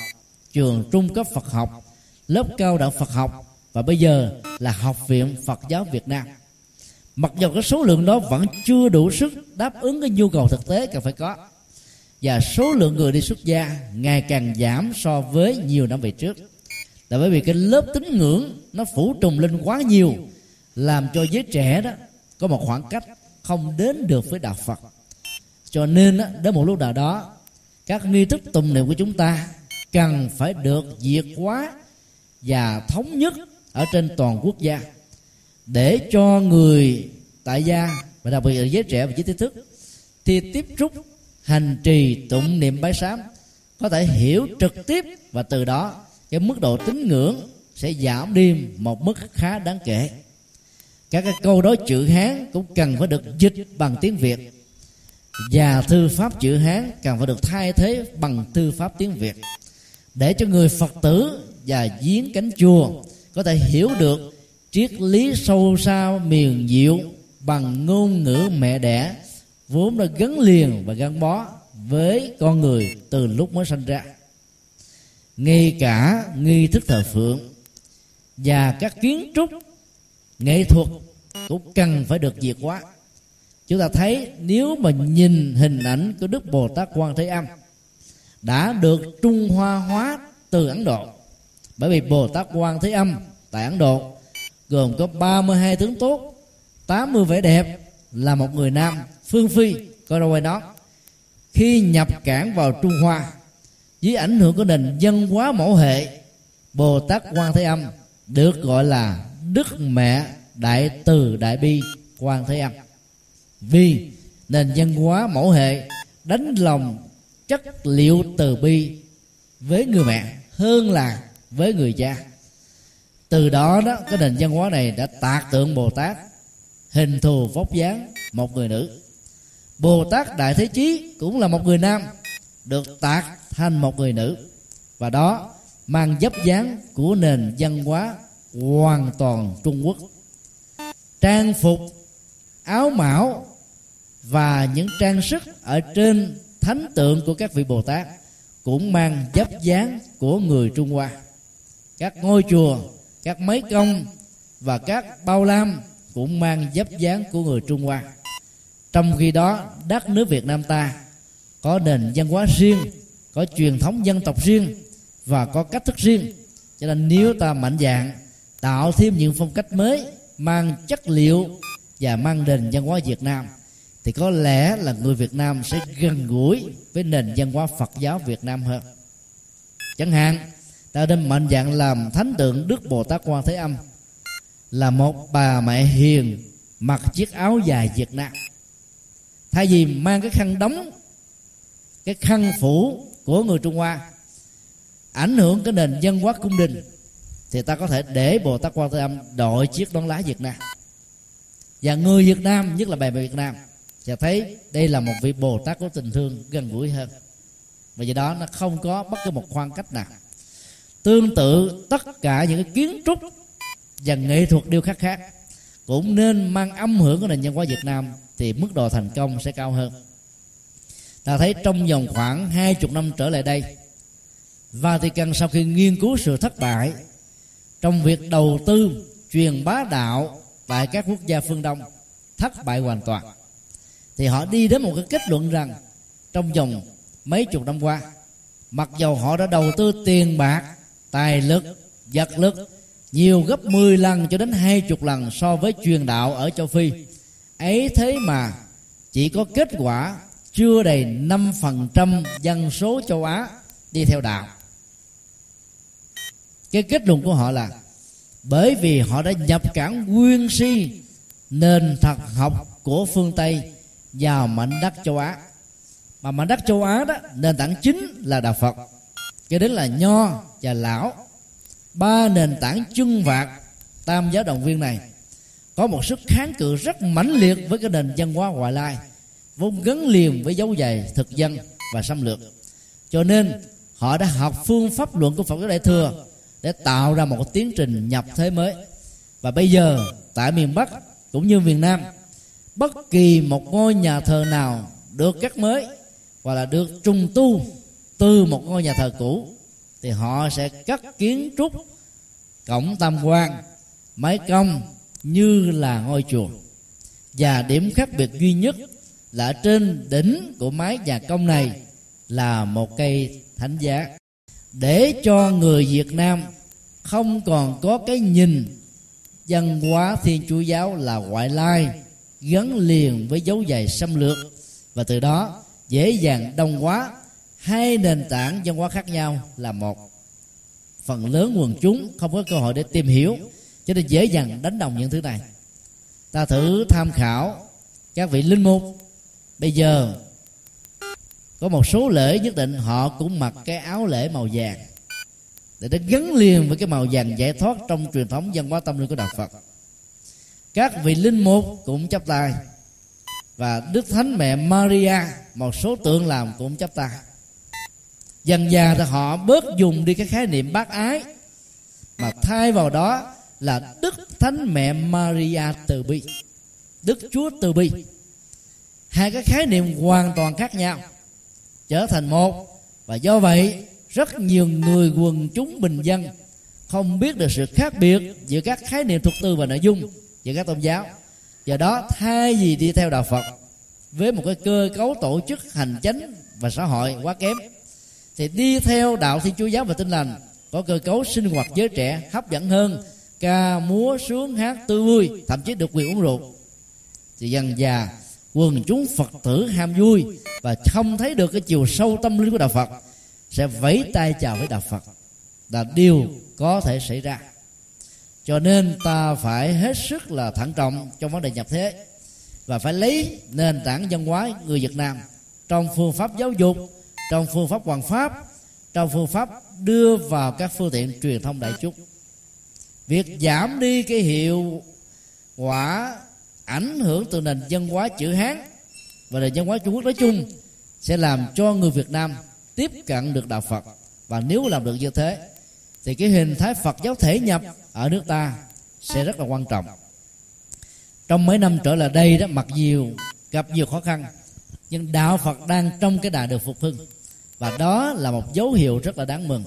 trường trung cấp Phật học lớp cao đẳng Phật học. Và bây giờ là học viện Phật giáo Việt Nam. Mặc dù cái số lượng đó vẫn chưa đủ sức đáp ứng cái nhu cầu thực tế cần phải có. Và số lượng người đi xuất gia ngày càng giảm so với nhiều năm về trước. Là bởi vì cái lớp tín ngưỡng nó phủ trùng lên quá nhiều làm cho giới trẻ đó có một khoảng cách không đến được với đạo Phật. Cho nên đó, đến một lúc nào đó các nghi thức tùng niệm của chúng ta cần phải được diệt hóa và thống nhất ở trên toàn quốc gia để cho người tại gia và đặc biệt là giới trẻ và giới trí thức thì tiếp xúc, hành trì, tụng niệm bái sám, có thể hiểu trực tiếp và từ đó cái mức độ tín ngưỡng sẽ giảm đi một mức khá đáng kể. Các cái câu đối chữ hán cũng cần phải được dịch bằng tiếng việt và thư pháp chữ hán cần phải được thay thế bằng thư pháp tiếng việt để cho người phật tử và giếng cánh chùa có thể hiểu được triết lý sâu xa miền diệu bằng ngôn ngữ mẹ đẻ, vốn đã gắn liền và gắn bó với con người từ lúc mới sinh ra. Ngay cả nghi thức thờ phượng và các kiến trúc, nghệ thuật cũng cần phải được diệt hóa. Chúng ta thấy nếu mà nhìn hình ảnh của đức bồ tát quan thế âm đã được trung hoa hóa từ ấn độ bởi vì bồ tát quan thế âm, tại ấn độ, gồm có 32 tướng tốt 80 vẻ đẹp, là một người nam, phương phi, coi đâu quay đó. Khi nhập cảng vào trung hoa dưới ảnh hưởng của nền dân hóa mẫu hệ, bồ tát quan thế âm được gọi là đức mẹ đại từ đại bi quan thế âm. Vì nền dân hóa mẫu hệ đánh lòng chất liệu từ bi với người mẹ hơn là với người cha. Từ đó đó, cái nền văn hóa này đã tạc tượng bồ tát, hình thù vóc dáng một người nữ. Bồ tát đại thế chí cũng là một người nam, được tạc thành một người nữ. Và đó mang dấp dáng của nền văn hóa hoàn toàn trung quốc. Trang phục, áo mão và những trang sức ở trên thánh tượng của các vị bồ tát cũng mang dấp dáng của người trung hoa các ngôi chùa, các mấy công và các bao lam cũng mang dấp dáng của người trung hoa. Trong khi đó, đất nước việt nam ta có nền văn hóa riêng, có truyền thống dân tộc riêng và có cách thức riêng. Cho nên nếu ta mạnh dạng tạo thêm những phong cách mới, mang chất liệu và mang nền văn hóa Việt Nam, thì có lẽ là người Việt Nam sẽ gần gũi với nền văn hóa Phật giáo Việt Nam hơn. Chẳng hạn ta nên mạnh dạng làm thánh tượng Đức Bồ Tát Quan Thế Âm. Là một bà mẹ hiền, mặc chiếc áo dài Việt Nam. Thay vì mang cái khăn đóng, cái khăn phủ của người Trung Hoa, ảnh hưởng cái nền văn hóa cung đình, thì ta có thể để Bồ Tát Quan Thế Âm đội chiếc nón lá Việt Nam. Và người Việt Nam, nhất là bà mẹ Việt Nam, sẽ thấy đây là một vị Bồ Tát có tình thương gần gũi hơn. Và do đó nó không có bất cứ một khoảng cách nào tương tự tất cả những cái kiến trúc và nghệ thuật điêu khắc khác. Cũng nên mang âm hưởng của nền văn hóa Việt Nam thì mức độ thành công sẽ cao hơn. Ta thấy trong vòng khoảng hai chục năm trở lại đây, Vatican sau khi nghiên cứu sự thất bại trong việc đầu tư, truyền bá đạo tại các quốc gia phương Đông, thất bại hoàn toàn. Thì họ đi đến một cái kết luận rằng trong vòng mấy chục năm qua, mặc dầu họ đã đầu tư tiền bạc tài lực, vật lực, nhiều gấp 10 lần cho đến hai chục lần so với truyền đạo ở châu Phi. Ấy thế mà, chỉ có kết quả chưa đầy 5% dân số châu Á đi theo đạo. Cái kết luận của họ là, bởi vì họ đã nhập cản nguyên si, nền thật học của phương Tây vào mảnh đất châu Á. Mà mảnh đất châu Á đó, nền tảng chính là đạo Phật cho đến là nho và lão. Ba nền tảng chân vạc tam giáo động viên này có một sức kháng cự rất mãnh liệt với cái nền văn hóa ngoại lai, vốn gắn liền với dấu giày thực dân và xâm lược. Cho nên, họ đã học phương pháp luận của Phật giáo Đại thừa để tạo ra một tiến trình nhập thế mới. Và bây giờ, tại miền Bắc cũng như miền Nam, bất kỳ một ngôi nhà thờ nào được cắt mới hoặc là được trùng tu từ một ngôi nhà thờ cũ, thì họ sẽ cắt kiến trúc, cổng tam quan, mái cong như là ngôi chùa. Và điểm khác biệt duy nhất là trên đỉnh của mái nhà công này là một cây thánh giá. Để cho người Việt Nam không còn có cái nhìn văn hóa thiên chúa giáo là ngoại lai, gắn liền với dấu giày xâm lược, và từ đó dễ dàng đồng hóa hai nền tảng văn hóa khác nhau là một, phần lớn quần chúng không có cơ hội để tìm hiểu, cho nên dễ dàng đánh đồng những thứ này. Ta thử tham khảo các vị linh mục. Bây giờ, có một số lễ nhất định, họ cũng mặc cái áo lễ màu vàng, để nó gắn liền với cái màu vàng giải thoát trong truyền thống văn hóa tâm linh của đạo Phật. Các vị linh mục cũng chấp tay, và đức thánh mẹ Maria, một số tượng làm cũng chấp tay dần già thì họ bớt dùng đi cái khái niệm bác ái. Mà thay vào đó là đức thánh mẹ Maria từ bi, đức chúa từ bi. Hai cái khái niệm hoàn toàn khác nhau, trở thành một. Và do vậy, rất nhiều người quần chúng bình dân không biết được sự khác biệt giữa các khái niệm thuật tư và nội dung giữa các tôn giáo. Do đó, thay vì đi theo đạo phật với một cái cơ cấu tổ chức, hành chánh và xã hội quá kém thì đi theo đạo thiên chúa giáo và tinh lành, có cơ cấu sinh hoạt giới trẻ hấp dẫn hơn, ca múa sướng hát tươi vui, thậm chí được quyền uống rượu. Thì dần già, quần chúng phật tử ham vui và không thấy được cái chiều sâu tâm linh của đạo phật, sẽ vẫy tay chào với đạo phật. Là điều có thể xảy ra. Cho nên ta phải hết sức là thận trọng trong vấn đề nhập thế và phải lấy nền tảng văn hóa người Việt Nam trong phương pháp giáo dục trong phương pháp hoàn pháp, trong phương pháp đưa vào các phương tiện truyền thông đại chúng. Việc giảm đi cái hiệu quả ảnh hưởng từ nền văn hóa chữ hán và nền văn hóa trung quốc nói chung sẽ làm cho người việt nam tiếp cận được đạo phật. Và nếu làm được như thế, thì cái hình thái phật giáo thể nhập ở nước ta sẽ rất là quan trọng. Trong mấy năm trở lại đây đó, mặc dù gặp nhiều khó khăn nhưng đạo phật đang trong cái đà được phục hưng. Và đó là một dấu hiệu rất là đáng mừng.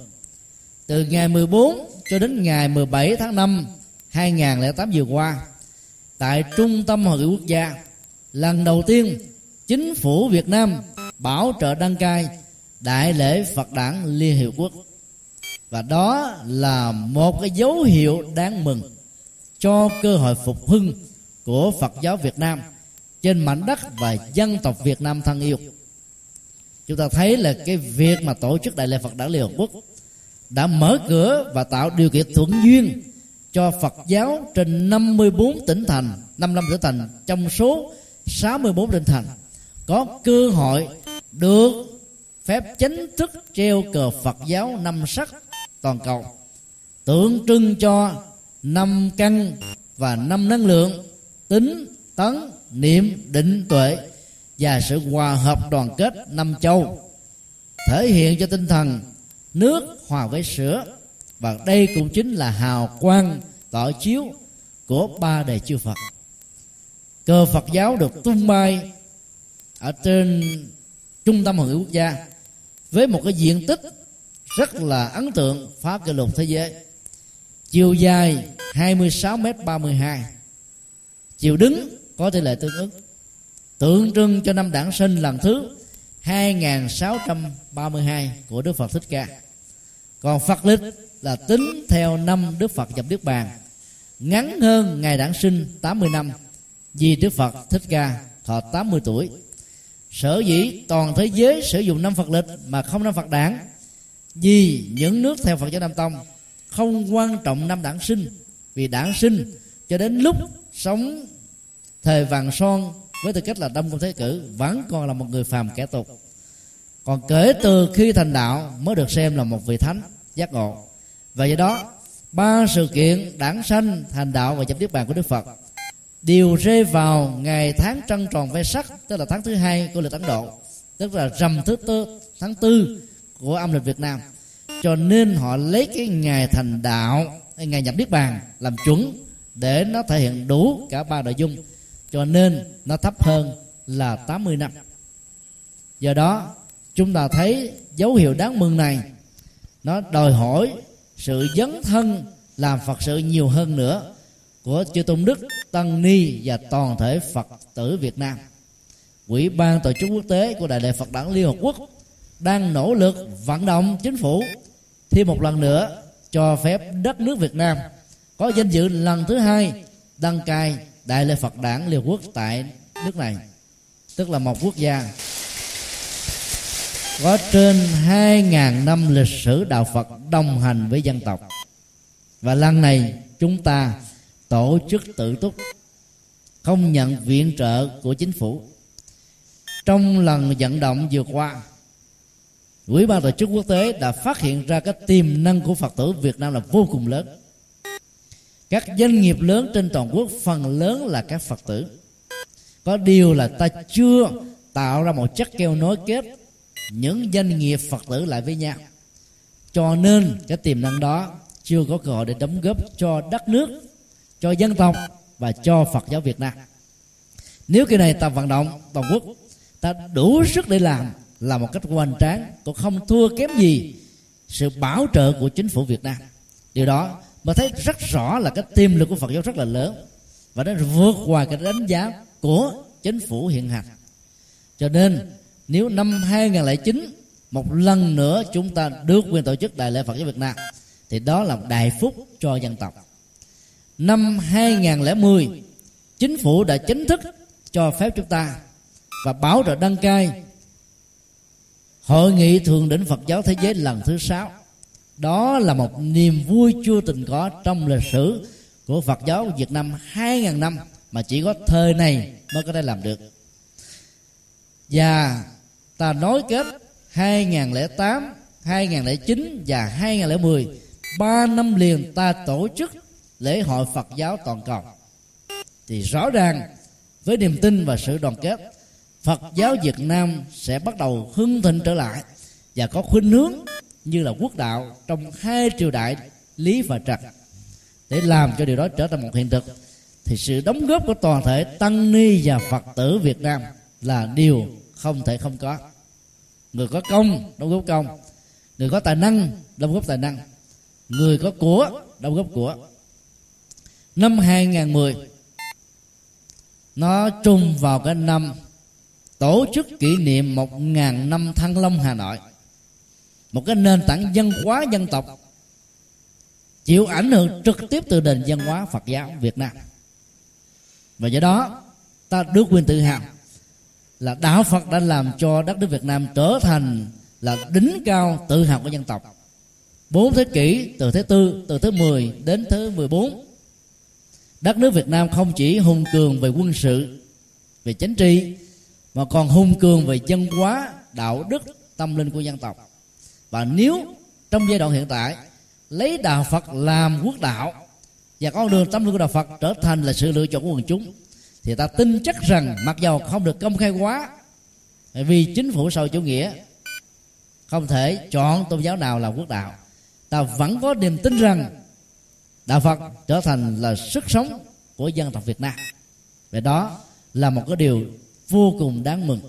Từ ngày 14 cho đến ngày 17 tháng 5 2008 vừa qua, tại trung tâm hội nghị quốc gia, lần đầu tiên chính phủ Việt Nam bảo trợ đăng cai đại lễ Phật đản Liên Hiệp Quốc. Và đó là một cái dấu hiệu đáng mừng cho cơ hội phục hưng của Phật giáo Việt Nam trên mảnh đất và dân tộc Việt Nam thân yêu. Chúng ta thấy là cái việc mà tổ chức đại lễ Phật đản Liên Hợp Quốc đã mở cửa và tạo điều kiện thuận duyên cho Phật giáo trên 54 tỉnh thành 55 tỉnh thành, trong số 64 tỉnh thành có cơ hội được phép chính thức treo cờ Phật giáo năm sắc toàn cầu, tượng trưng cho năm căn và năm năng lượng tính, tấn niệm định tuệ và sự hòa hợp đoàn kết năm châu, thể hiện cho tinh thần nước hòa với sữa. Và đây cũng chính là hào quang tỏ chiếu của ba đề chư Phật. Cờ Phật giáo được tung bay ở trên trung tâm hội nghị quốc gia với một cái diện tích rất là ấn tượng phá kỷ lục thế giới. Chiều dài 26 m 32 chiều đứng có tỷ lệ tương ứng. Tượng trưng cho năm đản sinh lần thứ 2632 của Đức Phật Thích Ca. Còn Phật lịch là tính theo năm Đức Phật nhập Niết Bàn. Ngắn hơn ngày đản sinh 80 năm, vì Đức Phật Thích Ca thọ 80 tuổi. Sở dĩ toàn thế giới sử dụng năm Phật lịch mà không năm Phật đản vì những nước theo Phật giáo Nam Tông không quan trọng năm đản sinh, vì đản sinh cho đến lúc sống thời vàng son, với tư cách là đông công thế cử, vẫn còn là một người phàm kẻ tục. Còn kể từ khi thành đạo mới được xem là một vị thánh, giác ngộ. Và do đó, ba sự kiện đản sanh, thành đạo và nhập niết bàn của đức phật đều rơi vào ngày tháng trăng tròn ve sắc, tức là tháng thứ hai của lịch ấn độ, tức là rằm thứ tư, tháng tư của âm lịch việt nam. Cho nên họ lấy cái ngày thành đạo ngày nhập niết bàn làm chuẩn để nó thể hiện đủ cả ba nội dung cho nên nó thấp hơn là 80 năm. Do đó, chúng ta thấy dấu hiệu đáng mừng này. Nó đòi hỏi sự dấn thân làm phật sự nhiều hơn nữa của chư tôn đức, tăng ni và toàn thể phật tử việt nam. Quỹ ban tổ chức quốc tế của đại lễ phật đản liên hợp quốc đang nỗ lực vận động chính phủ thêm một lần nữa cho phép đất nước việt nam có danh dự lần thứ hai đăng cai đại lễ phật đản liên quốc tại nước này, tức là một quốc gia có trên 2.000 năm lịch sử đạo Phật đồng hành với dân tộc và lần này chúng ta tổ chức tự túc, không nhận viện trợ của chính phủ trong lần vận động vừa qua Ủy ban tổ chức quốc tế đã phát hiện ra cái tiềm năng của Phật tử Việt Nam là vô cùng lớn. Các doanh nghiệp lớn trên toàn quốc, phần lớn là các Phật tử. Có điều là ta chưa tạo ra một chất keo nối kết những doanh nghiệp phật tử lại với nhau. Cho nên, cái tiềm năng đó chưa có cơ hội để đóng góp cho đất nước, cho dân tộc và cho phật giáo việt nam. Nếu cái này ta vận động toàn quốc, ta đủ sức để làm là một cách hoành tráng, cũng không thua kém gì sự bảo trợ của chính phủ việt nam. Điều đó mà thấy rất rõ là cái tiềm lực của phật giáo rất là lớn. Và nó vượt qua cái đánh giá của chính phủ hiện hành. Cho nên, nếu năm 2009 một lần nữa chúng ta được quyền tổ chức đại lễ Phật giáo Việt Nam, thì đó là một đại phúc cho dân tộc. Năm 2010 chính phủ đã chính thức cho phép chúng ta và báo trợ đăng cai hội nghị thượng đỉnh Phật giáo thế giới lần thứ sáu đó là một niềm vui chưa từng có trong lịch sử của Phật giáo Việt Nam 2.000 năm mà chỉ có thời này mới có thể làm được. Và ta nối kết 2008 2009 và 2010 ba năm liền ta tổ chức lễ hội Phật giáo toàn cầu. Thì rõ ràng, với niềm tin và sự đoàn kết, Phật giáo Việt Nam sẽ bắt đầu hưng thịnh trở lại và có khuynh hướng như là quốc đạo trong hai triều đại lý và trật để làm cho điều đó trở thành một hiện thực, thì sự đóng góp của toàn thể tăng ni và phật tử Việt Nam là điều không thể không có. Người có công đóng góp công, người có tài năng đóng góp tài năng, người có của đóng góp của. Năm 2010 nó trùng vào cái năm tổ chức kỷ niệm một ngàn năm Thăng Long Hà Nội một cái nền tảng văn hóa dân tộc chịu ảnh hưởng trực tiếp từ nền văn hóa Phật giáo Việt Nam. Và do đó, ta được quyền tự hào là đạo Phật đã làm cho đất nước Việt Nam trở thành là đỉnh cao tự hào của dân tộc. Bốn thế kỷ từ thế tư, từ thế 10 đến thứ 14 đất nước Việt Nam không chỉ hùng cường về quân sự, về chính trị, mà còn hùng cường về dân hóa, đạo đức, tâm linh của dân tộc và nếu trong giai đoạn hiện tại lấy đạo Phật làm quốc đạo và con đường tâm linh của đạo Phật trở thành là sự lựa chọn của quần chúng, thì ta tin chắc rằng mặc dầu không được công khai quá, vì chính phủ sau chủ nghĩa không thể chọn tôn giáo nào là quốc đạo, ta vẫn có niềm tin rằng đạo phật trở thành là sức sống của dân tộc việt nam. Và đó là một cái điều vô cùng đáng mừng.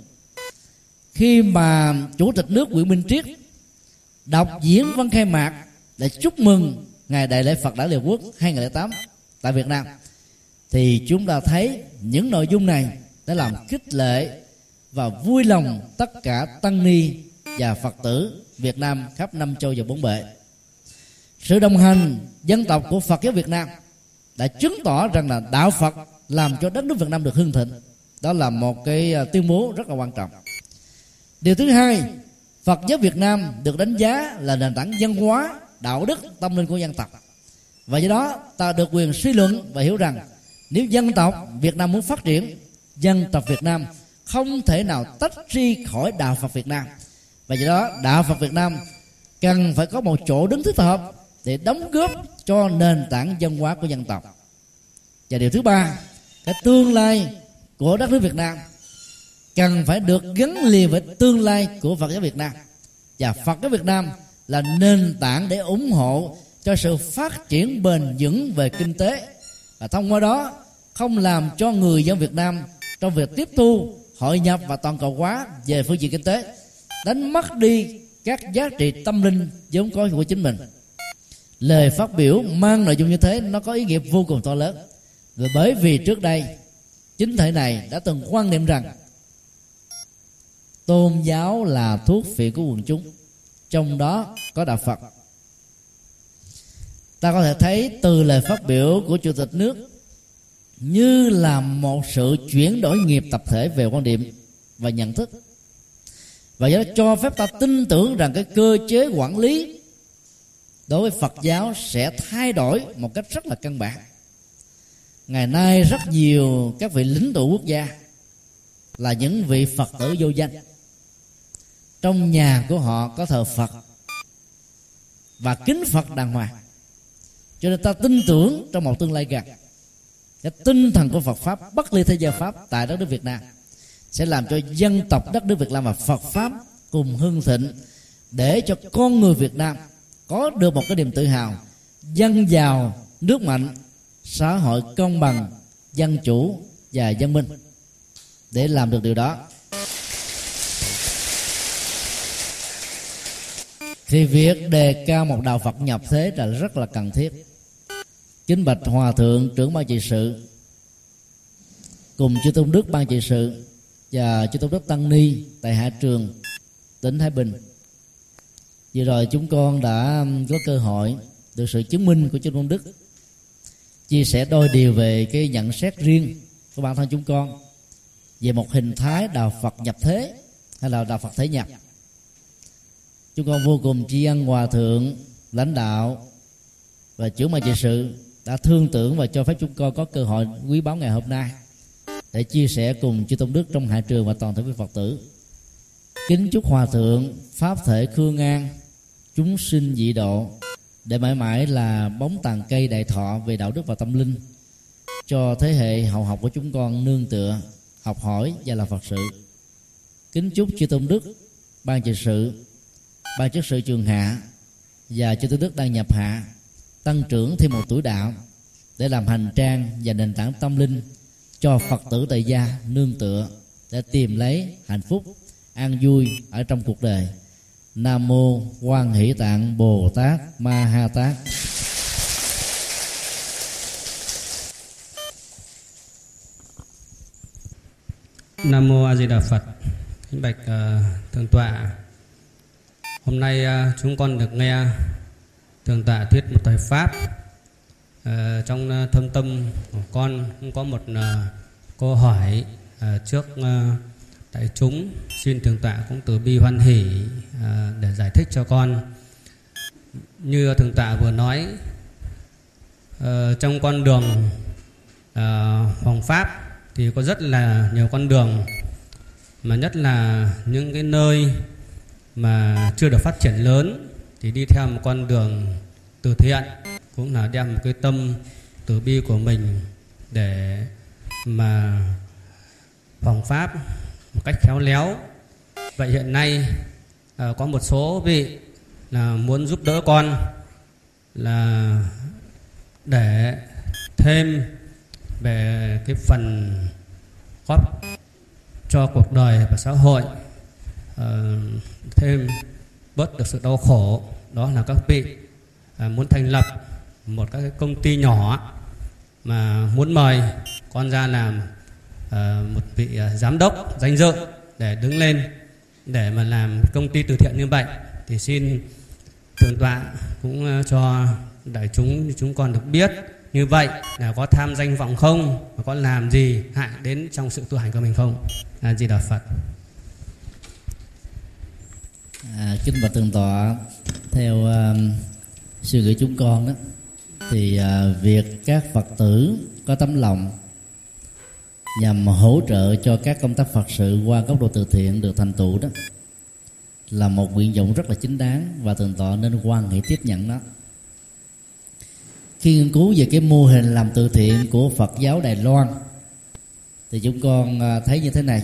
Khi mà chủ tịch nước nguyễn minh triết đọc diễn văn khai mạc để chúc mừng ngày đại lễ phật Đản liên quốc 2008 tại việt nam. Thì chúng ta thấy những nội dung này đã làm khích lệ và vui lòng tất cả tăng ni và phật tử việt nam khắp năm châu và bốn bể. Sự đồng hành dân tộc của phật giáo việt nam đã chứng tỏ rằng là đạo phật làm cho đất nước việt nam được hưng thịnh. Đó là một cái à, tuyên bố rất là quan trọng. Điều thứ hai phật giáo việt nam được đánh giá là nền tảng văn hóa, đạo đức, tâm linh của dân tộc. Và do đó, ta được quyền suy luận và hiểu rằng nếu dân tộc việt nam muốn phát triển, dân tộc việt nam không thể nào tách ri khỏi đạo phật việt nam. Và do đó, đạo phật việt nam cần phải có một chỗ đứng thích hợp để đóng góp cho nền tảng văn hóa của dân tộc. Và điều thứ ba, cái tương lai của đất nước Việt Nam cần phải được gắn liền với tương lai của Phật giáo Việt Nam. Và Phật giáo Việt Nam là nền tảng để ủng hộ cho sự phát triển bền vững về kinh tế. Và thông qua đó, không làm cho người dân Việt Nam trong việc tiếp thu, hội nhập và toàn cầu hóa về phương diện kinh tế, đánh mất đi các giá trị tâm linh vốn có của chính mình. Lời phát biểu mang nội dung như thế, nó có ý nghĩa vô cùng to lớn. Và bởi vì trước đây, chính thể này đã từng quan niệm rằng tôn giáo là thuốc phiện của quần chúng. Trong đó có đạo phật. Ta có thể thấy từ lời phát biểu của chủ tịch nước như là một sự chuyển đổi nghiệp tập thể về quan điểm và nhận thức. Và do đó cho phép ta tin tưởng rằng cái cơ chế quản lý đối với phật giáo sẽ thay đổi một cách rất là căn bản. Ngày nay rất nhiều các vị lính tụ quốc gia là những vị phật tử vô danh trong nhà của họ có thờ phật và kính phật đàng hoàng. Cho nên ta tin tưởng trong một tương lai gần. Cái tinh thần của Phật pháp, bất ly thế giới pháp tại đất nước Việt Nam, sẽ làm cho dân tộc đất nước Việt Nam và Phật pháp cùng hưng thịnh để cho con người Việt Nam có được một cái niềm tự hào, dân giàu, nước mạnh, xã hội công bằng, dân chủ và dân minh để làm được điều đó. Thì việc đề cao một đạo Phật nhập thế là rất là cần thiết. Chính bạch hòa thượng, trưởng ban trị sự, cùng chư tôn đức ban trị sự và chư tôn đức tăng ni tại hạ trường, tỉnh thái bình. Vừa rồi chúng con đã um, có cơ hội được sự chứng minh của chư tôn đức chia sẻ đôi điều về cái nhận xét riêng của bản thân chúng con về một hình thái đạo Phật nhập thế hay là đạo Phật thế nhập chúng con vô cùng tri ân hòa thượng, lãnh đạo và trưởng ban trị sự đã thương tưởng và cho phép chúng con có cơ hội quý báu ngày hôm nay để chia sẻ cùng chư tôn đức trong hạ trường và toàn thể quý phật tử. Kính chúc hòa thượng pháp thể khương an chúng sinh dị độ, để mãi mãi là bóng tàn cây đại thọ về đạo đức và tâm linh cho thế hệ hậu học của chúng con nương tựa, học hỏi và làm phật sự. Kính chúc chư tôn đức, ban trị sự ba chức sự trường hạ và chư tôn đức đang nhập hạ tăng trưởng thêm một tuổi đạo để làm hành trang và nền tảng tâm linh cho phật tử tại gia nương tựa để tìm lấy hạnh phúc an vui ở trong cuộc đời. Nam mô quan hỷ tạng bồ tát ma ha tát. Nam mô a di đà phật. Kính bạch uh, thượng tọa hôm nay à, chúng con được nghe thượng tọa thuyết một thời pháp. Ờ, à, trong thâm tâm của con cũng có một à, câu hỏi à, trước à, đại chúng. Xin thượng tọa cũng từ bi hoan hỷ à, để giải thích cho con. Như thượng tọa vừa nói ờ, trong con đường hoàng pháp thì có rất là nhiều con đường mà nhất là những cái nơi mà chưa được phát triển lớn thì đi theo một con đường từ thiện cũng là đem một cái tâm từ bi của mình để mà phòng pháp một cách khéo léo. Vậy hiện nay à, có một số vị là muốn giúp đỡ con là để thêm về cái phần góp cho cuộc đời và xã hội. Ờ, thêm bớt được sự đau khổ đó là các vị uh, muốn thành lập một các công ty nhỏ mà muốn mời con ra làm uh, một vị uh, giám đốc danh dự để đứng lên để mà làm công ty từ thiện như vậy thì xin thượng tọa cũng uh, cho đại chúng chúng con được biết như vậy là có tham danh vọng không và có làm gì hại đến trong sự tu hành của mình không? Là di đà phật à, kính bạch tường tọa theo uh, suy nghĩ chúng con đó thì uh, việc các phật tử có tấm lòng nhằm hỗ trợ cho các công tác phật sự qua góc độ từ thiện được thành tựu đó là một nguyện vọng rất là chính đáng và tường tọa nên quan hệ tiếp nhận nó. Khi nghiên cứu về cái mô hình làm từ thiện của Phật giáo Đài Loan thì chúng con à, thấy như thế này.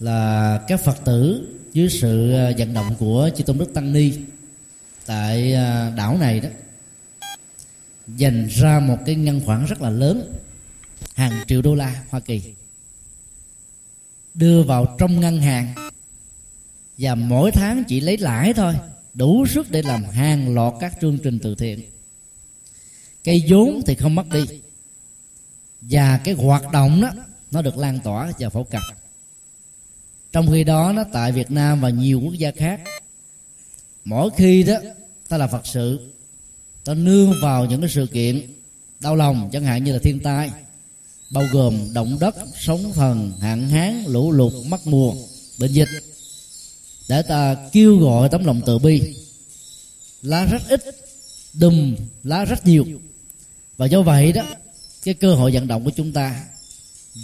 Là các Phật tử dưới sự ờ, vận động của chư tôn đức tăng ni tại ờ, đảo này đó, dành ra một cái ngân khoản rất là lớn, hàng triệu đô la Hoa Kỳ, đưa vào trong ngân hàng và mỗi tháng chỉ lấy lãi thôi, đủ sức để làm hàng loạt các chương trình từ thiện. Cái vốn thì không mất đi và cái hoạt động đó, nó được lan tỏa và phổ cập trong khi đó nó tại Việt Nam và nhiều quốc gia khác. Mỗi khi đó, ta là Phật sự. Ta nương vào những cái sự kiện đau lòng, chẳng hạn như là thiên tai, bao gồm động đất, sóng thần, hạn hán, lũ lụt mất mùa, bệnh dịch. Để ta kêu gọi tấm lòng từ bi. Lá rất ít, đùm lá rất nhiều. Và do vậy đó, cái cơ hội vận động của chúng ta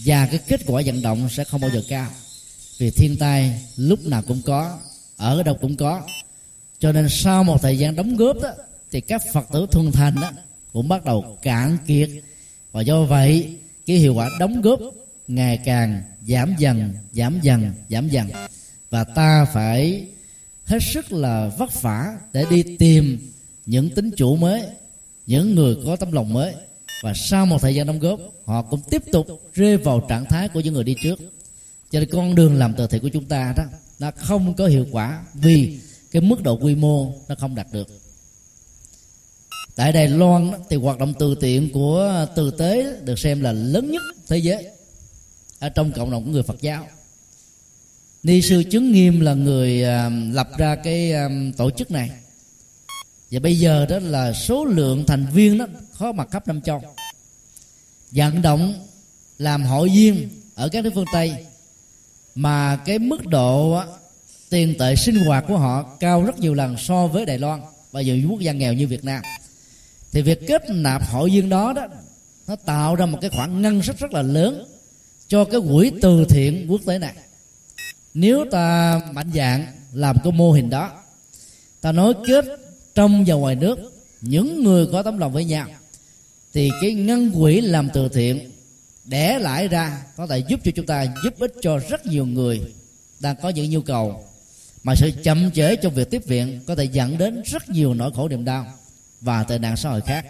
và cái kết quả vận động sẽ không bao giờ cao vì thiên tai, lúc nào cũng có, ở đâu cũng có. Cho nên sau một thời gian đóng góp đó, thì các phật tử thuần thành đó cũng bắt đầu cạn kiệt. Và do vậy, cái hiệu quả đóng góp ngày càng giảm dần giảm dần giảm dần. Và ta phải hết sức là vất vả để đi tìm những tính chủ mới, những người có tấm lòng mới. Và sau một thời gian đóng góp, họ cũng tiếp tục rơi vào trạng thái của những người đi trước cho nên con đường làm từ thiện của chúng ta đó, nó không có hiệu quả vì cái mức độ quy mô nó không đạt được. Tại đài loan thì hoạt động từ thiện của từ tế được xem là lớn nhất thế giới, ở trong cộng đồng của người phật giáo. Ni sư chứng nghiêm là người um, lập ra cái um, tổ chức này. Và bây giờ đó là số lượng thành viên đó khó mặt khắp năm châu. Vận động, làm hội viên ở các nước phương tây mà cái mức độ tiền tệ sinh hoạt của họ cao rất nhiều lần so với đài loan và những quốc gia nghèo như việt nam. Thì việc kết nạp hội viên đó đó, nó tạo ra một cái khoản ngân sách rất là lớn cho cái quỹ từ thiện quốc tế này. Nếu ta mạnh dạng làm cái mô hình đó, ta nối kết trong và ngoài nước, những người có tấm lòng với nhau, thì cái ngân quỹ làm từ thiện đẻ lại ra, có thể giúp cho chúng ta, giúp ích cho rất nhiều người đang có những nhu cầu. Mà sự chậm trễ trong việc tiếp viện có thể dẫn đến rất nhiều nỗi khổ niềm đau và tệ nạn xã hội khác.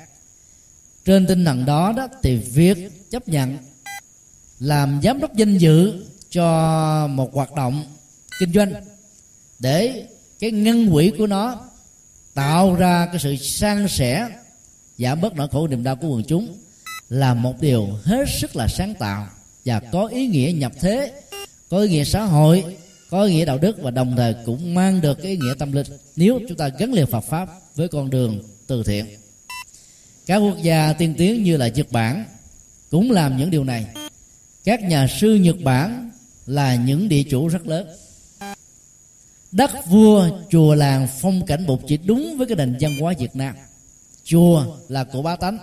Trên tinh thần đó đó thì việc chấp nhận làm giám đốc danh dự cho một hoạt động kinh doanh để cái ngân quỹ của nó tạo ra cái sự san sẻ, giảm bớt nỗi khổ niềm đau của quần chúng là một điều hết sức là sáng tạo và có ý nghĩa nhập thế, có ý nghĩa xã hội, có ý nghĩa đạo đức và đồng thời cũng mang được cái ý nghĩa tâm linh nếu chúng ta gắn liền Phật pháp với con đường từ thiện. Các quốc gia tiên tiến như là nhật bản cũng làm những điều này. Các nhà sư nhật bản là những địa chủ rất lớn. Đất vua, chùa làng, phong cảnh bục chỉ đúng với cái nền văn hóa việt nam. Chùa là của bá tánh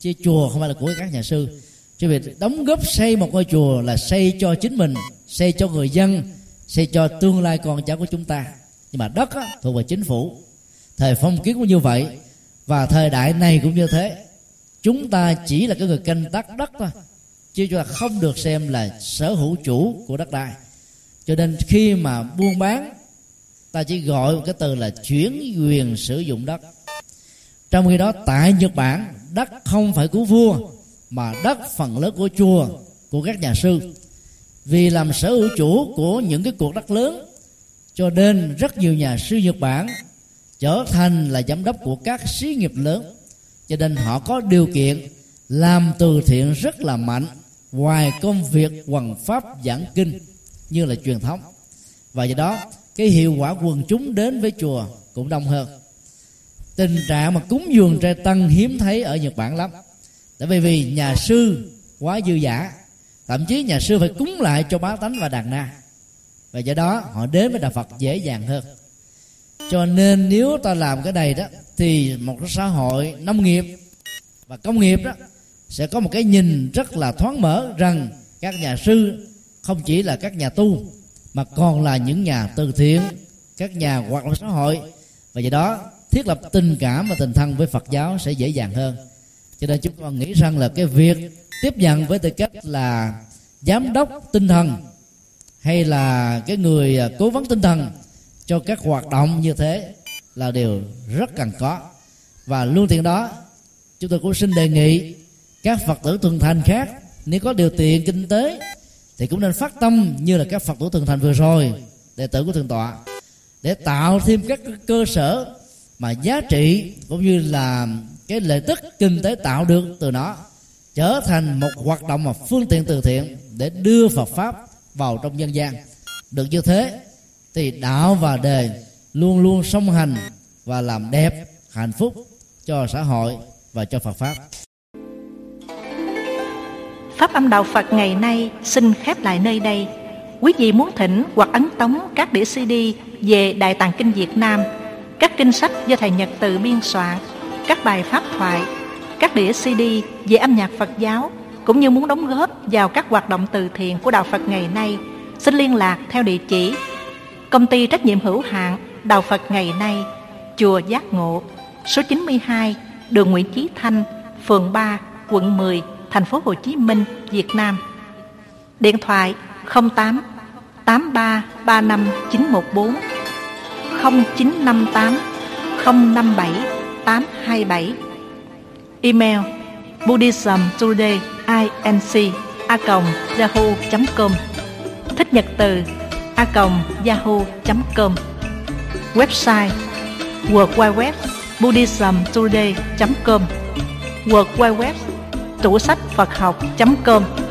chứ chùa không phải là của các nhà sư. Chứ việc đóng góp xây một ngôi chùa là xây cho chính mình xây cho người dân xây cho tương lai con cháu của chúng ta. Nhưng mà đất á, thuộc về chính phủ. Thời phong kiến cũng như vậy và thời đại này cũng như thế. Chúng ta chỉ là cái người canh tác đất thôi chứ chúng ta không được xem là sở hữu chủ của đất đai. Cho nên khi mà buôn bán ta chỉ gọi một cái từ là chuyển quyền sử dụng đất trong khi đó, tại nhật bản, đất không phải của vua, mà đất phần lớn của chùa, của các nhà sư. Vì làm sở hữu chủ của những cái cuộc đất lớn, cho nên rất nhiều nhà sư nhật bản trở thành là giám đốc của các xí nghiệp lớn. Cho nên họ có điều kiện làm từ thiện rất là mạnh ngoài công việc quần pháp giảng kinh như là truyền thống. Và do đó, cái hiệu quả quần chúng đến với chùa cũng đông hơn tình trạng mà cúng dường trai tăng hiếm thấy ở nhật bản lắm. Tại vì vì nhà sư quá dư giả thậm chí nhà sư phải cúng lại cho bá tánh và đàn na. Và do đó, họ đến với đạo phật dễ dàng hơn. Cho nên nếu ta làm cái này đó, thì một cái xã hội nông nghiệp và công nghiệp đó sẽ có một cái nhìn rất là thoáng mở rằng các nhà sư không chỉ là các nhà tu, mà còn là những nhà từ thiện, các nhà hoạt động xã hội. Và do đó thiết lập tình cảm và tình thân với Phật giáo sẽ dễ dàng hơn. Cho nên chúng con nghĩ rằng là cái việc tiếp nhận với tư cách là giám đốc tinh thần hay là cái người à, cố vấn tinh thần cho các hoạt động như thế là điều rất cần có. Và luôn tiện đó, chúng tôi cũng xin đề nghị các phật tử thường thành khác, nếu có điều kiện kinh tế thì cũng nên phát tâm như là các phật tử thường thành vừa rồi, đệ tử của thượng tọa, để tạo thêm các cơ sở mà giá trị cũng như là cái lợi tức kinh tế tạo được từ nó trở thành một hoạt động mà phương tiện từ thiện để đưa Phật pháp vào trong nhân gian được như thế thì đạo và đề luôn luôn song hành và làm đẹp hạnh phúc cho xã hội và cho Phật pháp. Pháp âm đạo Phật ngày nay xin khép lại nơi đây. Quý vị muốn thỉnh hoặc ấn tống các đĩa CD về Đại Tạng kinh Việt Nam, các kinh sách do thầy Nhật Từ biên soạn, các bài pháp thoại, các đĩa CD về âm nhạc Phật giáo cũng như muốn đóng góp vào các hoạt động từ thiện của đạo Phật ngày nay, xin liên lạc theo địa chỉ Công ty trách nhiệm hữu hạn Đạo Phật ngày nay, Chùa Giác Ngộ, số 92, đường Nguyễn Chí Thanh, phường 3, quận 10, thành phố Hồ Chí Minh, Việt Nam. Điện thoại 08 83 35 914 0958 057 827 Email Buddhism Today inc a yahoo.com Thích nhật từ a yahoo.com Website World Wide Web buddhismtoday.com World Wide Web tủ sách Phật học.com